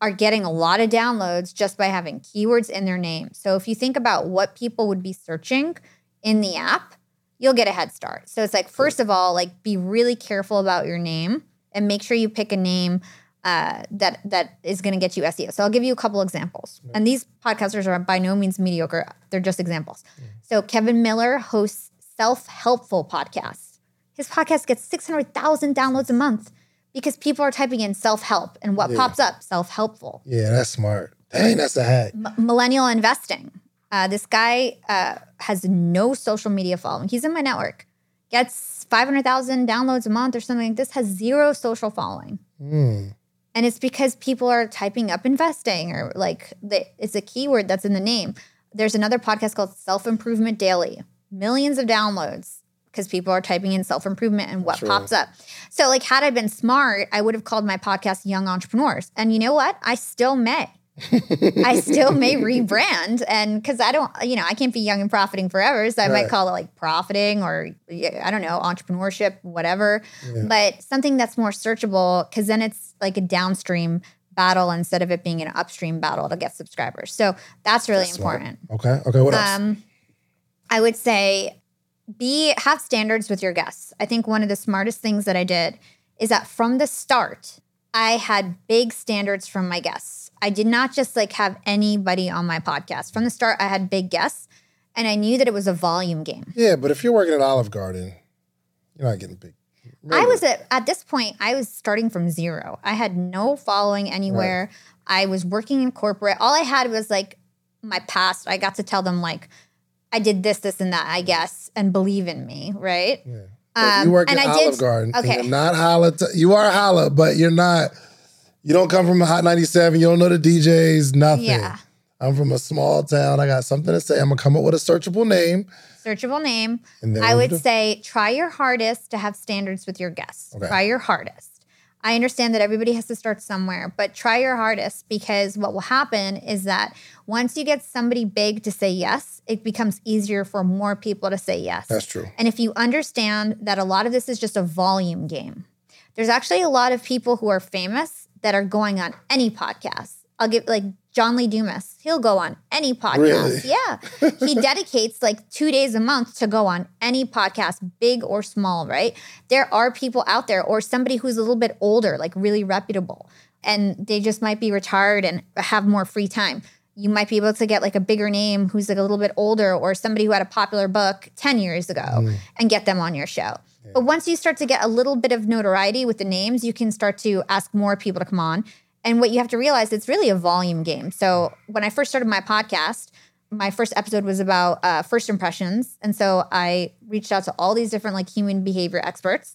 C: are getting a lot of downloads just by having keywords in their name. So if you think about what people would be searching in the app, you'll get a head start. So it's like first of all, like be really careful about your name and make sure you pick a name uh, that that is going to get you SEO. So I'll give you a couple examples. And these podcasters are by no means mediocre; they're just examples. So Kevin Miller hosts self-helpful podcasts. His podcast gets six hundred thousand downloads a month because people are typing in self-help, and what
B: Yeah.
C: pops up? Self-helpful.
B: Yeah, that's smart. Dang, that's a hack.
C: M- millennial investing. Uh, this guy uh, has no social media following. He's in my network. Gets 500,000 downloads a month or something. This has zero social following.
B: Hmm.
C: And it's because people are typing up investing or like the, it's a keyword that's in the name. There's another podcast called Self Improvement Daily, millions of downloads because people are typing in self improvement and what
B: Sure.
C: pops up. So, like, had I been smart, I would have called my podcast Young Entrepreneurs. And you know what? I still may. I still may [laughs] rebrand and because I don't, you know, I can't be young and profiting forever. So I
B: Right.
C: might call it like profiting or I don't know, entrepreneurship, whatever.
B: Yeah.
C: But something that's more searchable because then it's like a downstream battle instead of it being an upstream battle to get subscribers. So that's really
B: That's smart.
C: important.
B: Okay. Okay. What else?
C: Um, I would say be have standards with your guests. I think one of the smartest things that I did is that from the start, I had big standards from my guests. I did not just like have anybody on my podcast. From the start, I had big guests and I knew that it was a volume game.
B: Yeah, but if you're working at Olive Garden, you're not getting big.
C: I was at at this point, I was starting from zero. I had no following anywhere. I was working in corporate. All I had was like my past. I got to tell them like I did this, this, and that, I guess, and believe in me, right?
B: Yeah.
C: Um,
B: you work
C: and
B: at
C: I
B: Olive
C: did-
B: Garden.
C: okay.
B: you're not Hala. T- you are Hala, but you're not. You don't come from a Hot 97. You don't know the DJs. Nothing.
C: Yeah.
B: I'm from a small town. I got something to say. I'm gonna come up with a searchable name.
C: Searchable name.
B: And then
C: I would
B: do?
C: say try your hardest to have standards with your guests.
B: Okay.
C: Try your hardest. I understand that everybody has to start somewhere, but try your hardest because what will happen is that once you get somebody big to say yes, it becomes easier for more people to say yes.
B: That's true.
C: And if you understand that a lot of this is just a volume game, there's actually a lot of people who are famous that are going on any podcast. I'll give like John Lee Dumas. He'll go on any podcast.
B: Really?
C: Yeah. he [laughs] dedicates like two days a month to go on any podcast, big or small, right? There are people out there or somebody who's a little bit older, like really reputable, and they just might be retired and have more free time. You might be able to get like a bigger name who's like a little bit older or somebody who had a popular book 10 years ago mm. and get them on your show. But once you start to get a little bit of notoriety with the names, you can start to ask more people to come on. And what you have to realize, it's really a volume game. So when I first started my podcast, my first episode was about uh, first impressions. And so I reached out to all these different like human behavior experts.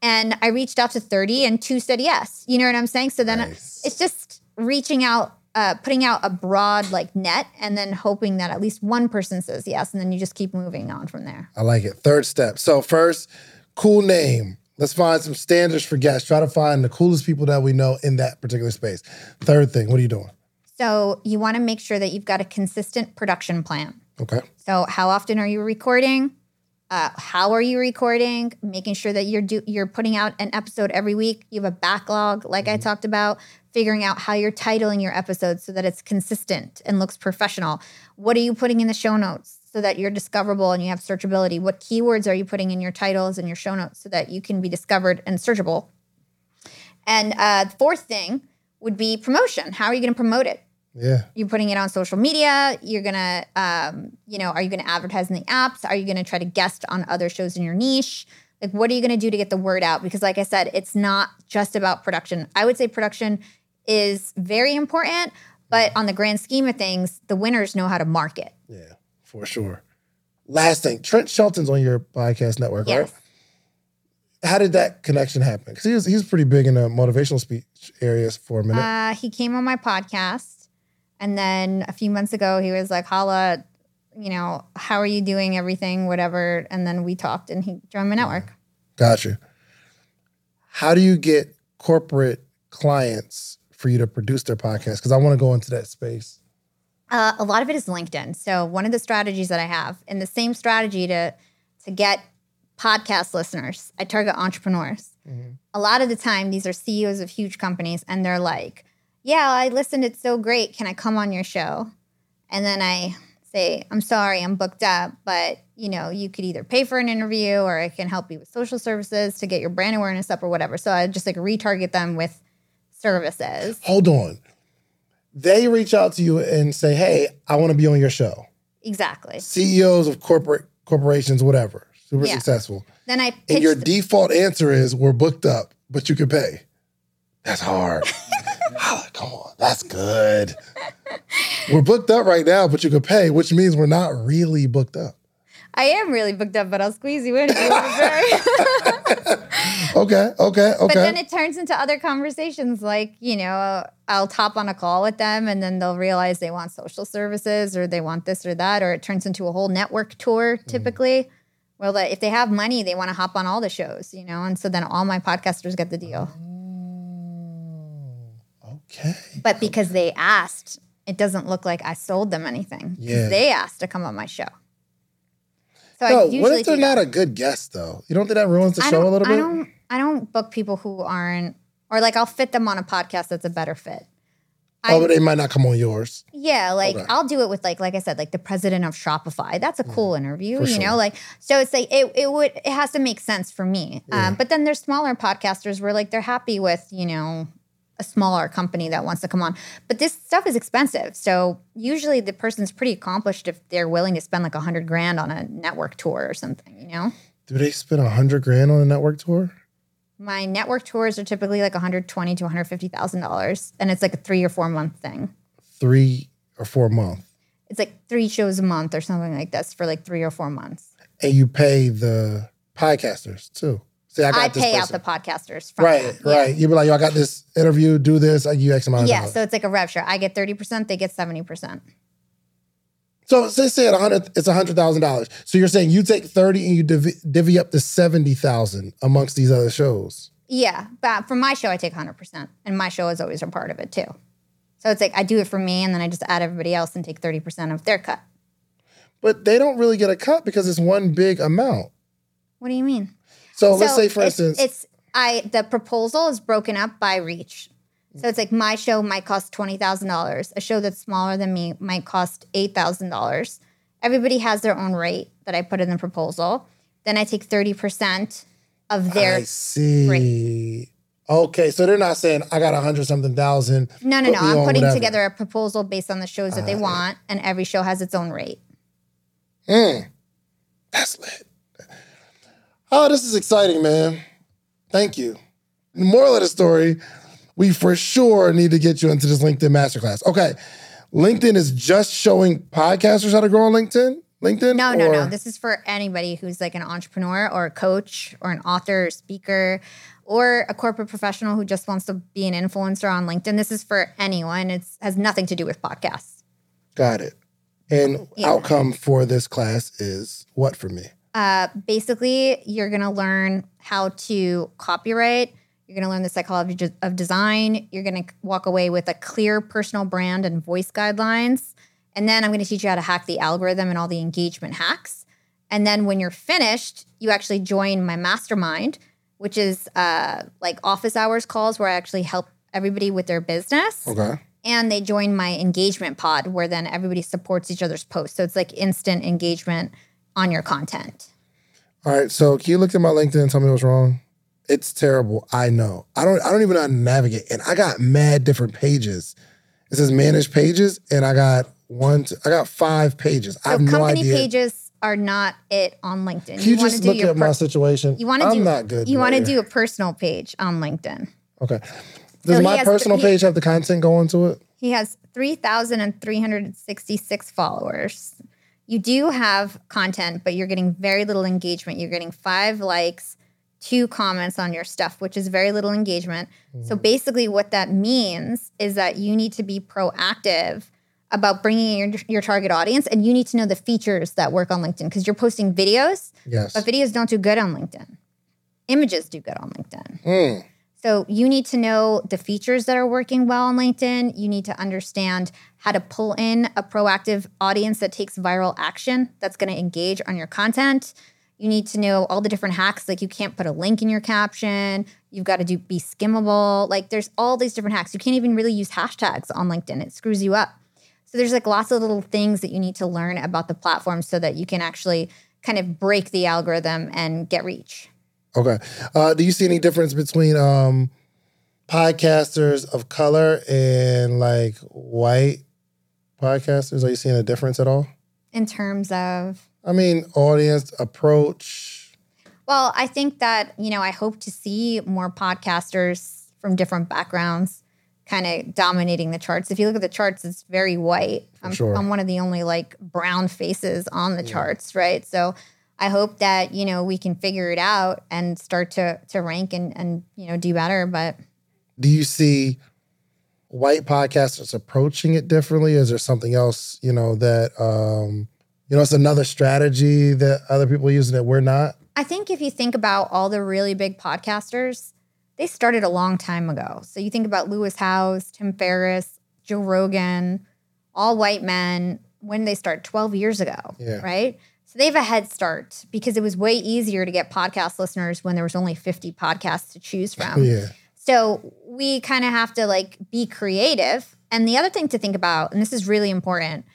C: And I reached out to 30 and two said yes. You know what I'm saying? So then
B: Nice.
C: it's just reaching out, uh, putting out a broad like net and then hoping that at least one person says yes. And then you just keep moving on from there.
B: I like it. Third step. So first, cool name. Let's find some standards for guests. Try to find the coolest people that we know in that particular space. Third thing, what are you doing?
C: So you want to make sure that you've got a consistent production plan.
B: Okay.
C: So how often are you recording? Uh, how are you recording? Making sure that you're do, you're putting out an episode every week. You have a backlog, like I talked about. Figuring out how you're titling your episodes so that it's consistent and looks professional. What are you putting in the show notes so that you're discoverable and you have searchability? What keywords are you putting in your titles and your show notes so that you can be discovered and searchable? And uh, the fourth thing would be promotion. How are you going to promote it?
B: Yeah.
C: you're putting it on social media you're gonna um, you know are you gonna advertise in the apps are you gonna try to guest on other shows in your niche like what are you gonna do to get the word out because like i said it's not just about production i would say production is very important but on the grand scheme of things the winners know how to market
B: Yeah, for sure. Last thing, Trent Shelton's on your podcast network,
C: yes
B: right? How did that connection happen? Because he was he's pretty big in the motivational speech areas for a minute.
C: uh, he came on my podcast and then a few months ago he was like hala you know how are you doing everything whatever and then we talked and he joined my network
B: Gotcha. How do you get corporate clients for you to produce their podcast? Because I want to go into that space.
C: Uh, a lot of it is LinkedIn. So one of the strategies that I have, and the same strategy to to get podcast listeners, I target entrepreneurs. A lot of the time, these are CEOs of huge companies, and they're like, "Yeah, I listened. It's so great. Can I come on your show?" And then I say, "I'm sorry, I'm booked up, but you know, you could either pay for an interview, or I can help you with social services to get your brand awareness up, or whatever." So I just like retarget them with services.
B: Hold on. They reach out to you and say, "Hey, I want to be on your show."
C: Exactly.
B: CEOs of corporate corporations, whatever, super
C: Yeah.
B: successful.
C: Then I
B: And your
C: the-
B: default answer is, "We're booked up, but you can pay." That's hard. [laughs] Come on, that's good. we're booked up right now, but you can pay, which means we're not really booked up.
C: I am really booked up, but I'll squeeze you in. If you want to
B: Okay, okay, okay.
C: But then it turns into other conversations like, you know, I'll top on a call with them and then they'll realize they want social services or they want this or that, or it turns into a whole network tour mm. typically. Well, that if they have money, they want to hop on all the shows, you know, and so then all my podcasters get the deal.
B: Oh, okay.
C: But because they asked, it doesn't look like I sold them anything.
B: Yeah.
C: They asked to come on my show. So I usually
B: what if they're
C: that.
B: not a good guest though? You don't think that ruins the
C: I
B: show a little bit?
C: I don't I don't book people who aren't or like I'll fit them on a podcast that's a better fit.
B: oh, but they might not come on yours.
C: Yeah, like
B: Okay.
C: I'll do it with like like I said, like the president of Shopify. That's a cool interview, you
B: sure.
C: know. Like so, it's like it it would it has to make sense for me.
B: Yeah.
C: Um, but then there's smaller podcasters where like they're happy with you know a smaller company that wants to come on. But this stuff is expensive, so usually the person's pretty accomplished if they're willing to spend like a hundred grand on a network tour or something. You know,
B: Do they spend a hundred grand on a network tour?
C: my network tours are typically like 120 to 150 thousand dollars, and it's like a three or four month thing.
B: Three or four month,
C: it's like three shows a month or something like this for like three or four months.
B: and you pay the podcasters too. See, I got
C: I
B: this
C: pay out the podcasters from
B: right,
C: that. Yeah.
B: right. You be like, yo, I got this interview. Do this. I give you X amount of
C: Yeah, so it's like a rev share. I get 30%, they get 70%.
B: So say say at hundred, it's hundred thousand dollars. So you're saying you take thirty and you divvy, divvy up to seventy thousand amongst these other shows.
C: Yeah, but for my show, I take 100%. And my show is always a part of it too. So it's like I do it for me and then I just add everybody else and take 30% of their cut.
B: But they don't really get a cut because it's one big amount.
C: What do you mean?
B: So, let's say, for
C: it's-
B: instance,
C: it's I the proposal is broken up by reach. So it's like my show might cost twenty thousand dollars. A show that's smaller than me might cost eight thousand dollars. Everybody has their own rate that I put in the proposal. Then I take thirty percent of their.
B: I see. Okay, so they're not saying I got a hundred something thousand.
C: no, no, no. I'm putting
B: whatever."
C: together a proposal based on the shows that they
B: Ah,
C: want, and every show has its own rate.
B: Mm, that's lit. Oh, this is exciting, man. Thank you. The moral of the story, we for sure need to get you into this LinkedIn masterclass. Okay. LinkedIn is just showing podcasters how to grow on LinkedIn? LinkedIn?
C: No, no, no. This is for anybody who's like an entrepreneur or a coach or an author or speaker or a corporate professional who just wants to be an influencer on LinkedIn. This is for anyone. It has nothing to do with podcasts.
B: Got it. And
C: Yeah.
B: outcome for this class is what for me?
C: Uh, basically, you're going to learn how to copyright. You're going to learn the psychology of design. You're going to walk away with a clear personal brand and voice guidelines. And then I'm going to teach you how to hack the algorithm and all the engagement hacks. And then when you're finished, you actually join my mastermind, which is uh, like office hours calls where I actually help everybody with their business.
B: Okay.
C: And they join my engagement pod where then everybody supports each other's posts. So it's like instant engagement on your content.
B: All right. So can you look at my LinkedIn and tell me what's wrong? It's terrible. I know. I don't I don't even know how to navigate. And I got mad different pages. It says manage pages, and I got one, two, I got five pages. I
C: So
B: have no
C: company
B: idea.
C: pages are not it on LinkedIn.
B: Can you,
C: wanna
B: just look at my situation?
C: you want to
B: I'm
C: do
B: not good.
C: You want to do a personal page on LinkedIn.
B: Okay. Does
C: he
B: my personal
C: he-
B: page have the content going to it?
C: He has 3,366 followers. You do have content, but you're getting very little engagement. You're getting five likes, two comments on your stuff, which is very little engagement. So basically, what that means is that you need to be proactive about bringing your, your target audience and you need to know the features that work on LinkedIn because you're posting videos,
B: Yes.
C: but videos don't do good on LinkedIn. Images do good on LinkedIn.
B: Mm.
C: So you need to know the features that are working well on LinkedIn. You need to understand how to pull in a proactive audience that takes viral action that's going to engage on your content. You need to know all the different hacks like you can't put a link in your caption. You've got to do be skimmable. Like there's all these different hacks. You can't even really use hashtags on LinkedIn. It screws you up. So there's like lots of little things that you need to learn about the platform so that you can actually kind of break the algorithm and get reach.
B: Okay. Uh, do you see any difference between um, podcasters of color and like white podcasters? Are you seeing a difference at all?
C: In terms of
B: I mean, audience approach.
C: Well, I think that, you know, I hope to see more podcasters from different backgrounds kind of dominating the charts. If you look at the charts, it's very white. I'm,
B: sure.
C: I'm one of the only like brown faces on the charts, right? So I hope that, you know, we can figure it out and start to to rank and and you know do better. But
B: Do you see white podcasters approaching it differently? Is there something else, you know, that um, you know, it's another strategy that other people are using that we're not?
C: I think if you think about all the really big podcasters, they started a long time ago. So you think about Lewis Howes, Tim Ferriss, Joe Rogan, all white men when they start 12 years ago,
B: Yeah.
C: right? So they have a head start because it was way easier to get podcast listeners when there was only 50 podcasts to choose from.
B: Oh, yeah.
C: So we kind of have to like be creative. And the other thing to think about, and this is really important,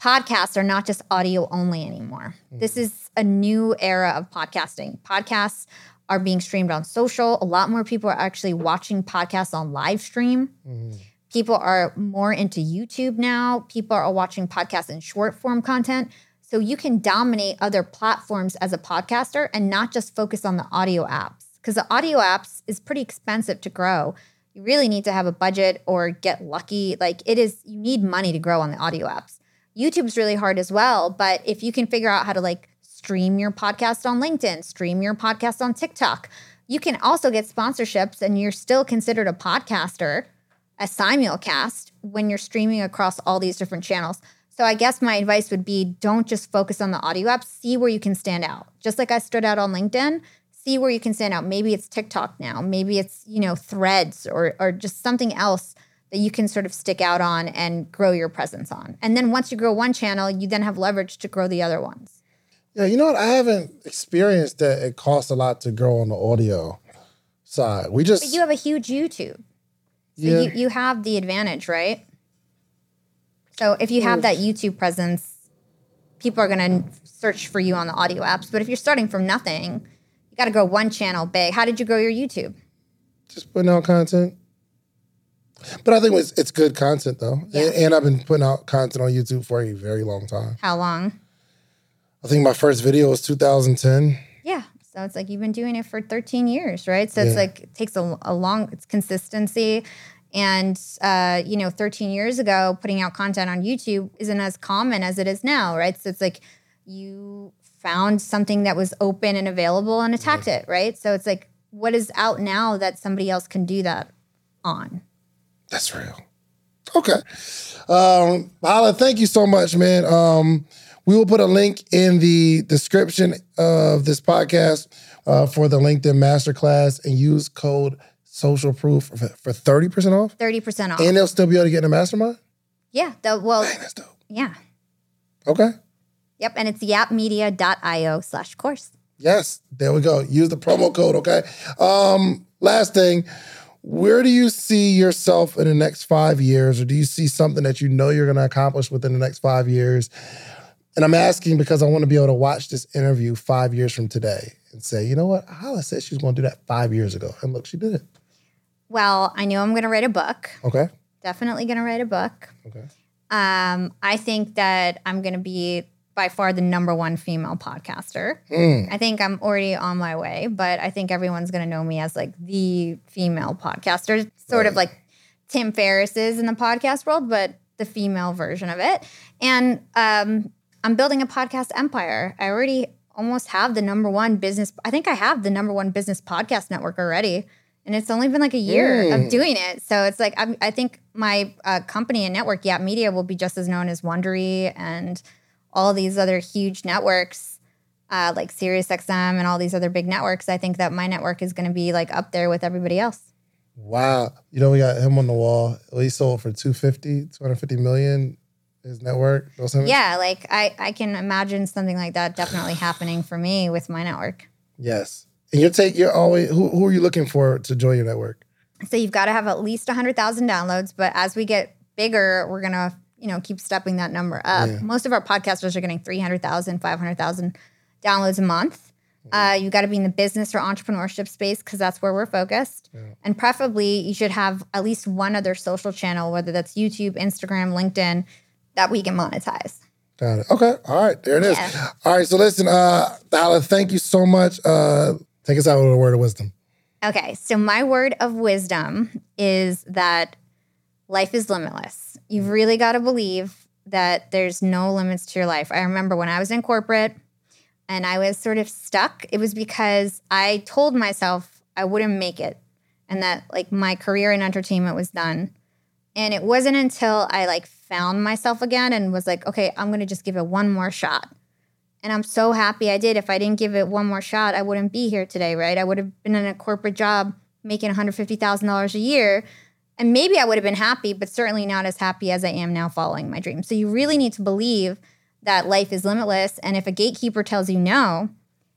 C: podcasts are not just audio only anymore. This is a new era of podcasting. Podcasts are being streamed on social. A lot more people are actually watching podcasts on live stream. Mm-hmm. People are more into YouTube now. People are watching podcasts in short form content. So you can dominate other platforms as a podcaster and not just focus on the audio apps. Because the audio apps is pretty expensive to grow. You really need to have a budget or get lucky. Like it is, you need money to grow on the audio apps. YouTube's really hard as well. But if you can figure out how to like stream your podcast on LinkedIn, stream your podcast on TikTok, you can also get sponsorships and you're still considered a podcaster a simulcast when you're streaming across all these different channels. So I guess my advice would be don't just focus on the audio apps, see where you can stand out. Just like I stood out on LinkedIn, see where you can stand out. Maybe it's TikTok now, maybe it's, you know, threads or or just something else that you can sort of stick out on and grow your presence on. And then once you grow one channel, you then have leverage to grow the other ones.
B: Yeah, you know what? I haven't experienced that it costs a lot to grow on the audio side. We just
C: But you have a huge YouTube. So
B: Yeah.
C: you, you have the advantage, right? So if you have that YouTube presence, people are going to search for you on the audio apps. But if you're starting from nothing, you got to grow one channel big. How did you grow your YouTube?
B: just putting out content. But I think it's, it's good content though,
C: Yeah.
B: and, and I've been putting out content on YouTube for a very long time.
C: How long?
B: I think my first video was 2010.
C: Yeah. So it's like you've been doing it for 13 years, right? So it's
B: Yeah.
C: like it takes a, a long it's consistency. And uh, you know, 13 years ago, putting out content on YouTube isn't as common as it is now, right? So it's like you found something that was open and available and attacked it, right? So it's like, what is out now that somebody else can do that on?
B: That's real. Okay. Um, Hala, thank you so much, man. Um, we will put a link in the description of this podcast uh, for the LinkedIn Masterclass and use code social proof for, for 30% off.
C: 30% off.
B: And they'll still be able to get in the mastermind?
C: yeah. The, well,
B: Dang, that's dope.
C: yeah.
B: Okay.
C: Yep. And it's yapmedia.io slash course.
B: Yes, there we go. Use the promo code, okay? Um, last thing, where do you see yourself in the next five years, or do you see something that you know you're gonna accomplish within the next five years? And I'm asking because I want to be able to watch this interview five years from today and say, you know what? Hala said she was gonna do that five years ago. And look, she did it.
C: Well, I know I'm going to write a book.
B: Okay.
C: Definitely going to write a book.
B: Okay.
C: Um, I think that I'm going to be by far the number one female podcaster.
B: Mm,
C: I think I'm already on my way, but I think everyone's going to know me as like the female podcaster, sort of like Tim Ferriss is in the podcast world, but the female version of it. And um, I'm building a podcast empire. I already almost have the number one business. I think I have the number one business podcast network already. And it's only been like a year
B: Mm.
C: of doing it. So it's like, I'm, I think my uh, company and network, Yap Media, will be just as known as Wondery and all these other huge networks uh, like SiriusXM and all these other big networks, I think that my network is going to be like up there with everybody else.
B: wow. You know, we got him on the wall. He sold for 250, 250 million, his network.
C: Yeah, like I, I can imagine something like that definitely happening for me with my network.
B: Yes. And you're take you're always who, who are you looking for to join your network?
C: So you've got to have at least 100,000 downloads, but as we get bigger, we're going to, you know, keep stepping that number up.
B: Yeah.
C: Most of our podcasters are getting 300,000, 500,000 downloads a month. Uh, you got to be in the business or entrepreneurship space because that's where we're focused. And preferably, you should have at least one other social channel, whether that's YouTube, Instagram, LinkedIn, that we can monetize.
B: Got it. Okay. All right. There it is.
C: Yeah.
B: All right. So listen, uh, Hala, thank you so much. Uh, take us out with a word of wisdom.
C: Okay, so my word of wisdom is that life is limitless. You've mm. really got to believe that there's no limits to your life. I remember when I was in corporate and I was sort of stuck, it was because I told myself I wouldn't make it and that like my career in entertainment was done. And it wasn't until I like found myself again and was like, okay, I'm going to just give it one more shot. And I'm so happy I did. If I didn't give it one more shot, I wouldn't be here today, right? I would have been in a corporate job making $150,000 a year. And maybe I would have been happy, but certainly not as happy as I am now following my dream. So you really need to believe that life is limitless. And if a gatekeeper tells you no,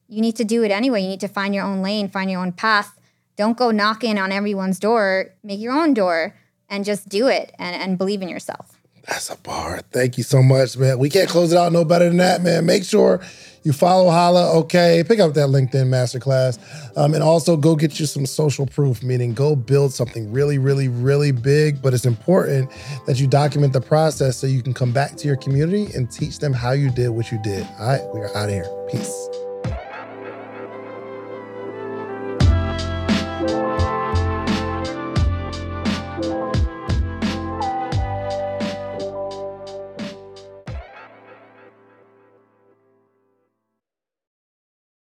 C: you need to do it anyway. You need to find your own lane, find your own path. Don't go knocking on everyone's door. Make your own door and just do it and, and believe in yourself.
B: That's a bar. Thank you so much, man. We can't close it out no better than that, man. Make sure you follow Hala, okay? Pick up that LinkedIn masterclass. Um, and also go get you some social proof, meaning go build something really, really, really big. But it's important that you document the process so you can come back to your community and teach them how you did what you did. All right, we are out of here. Peace.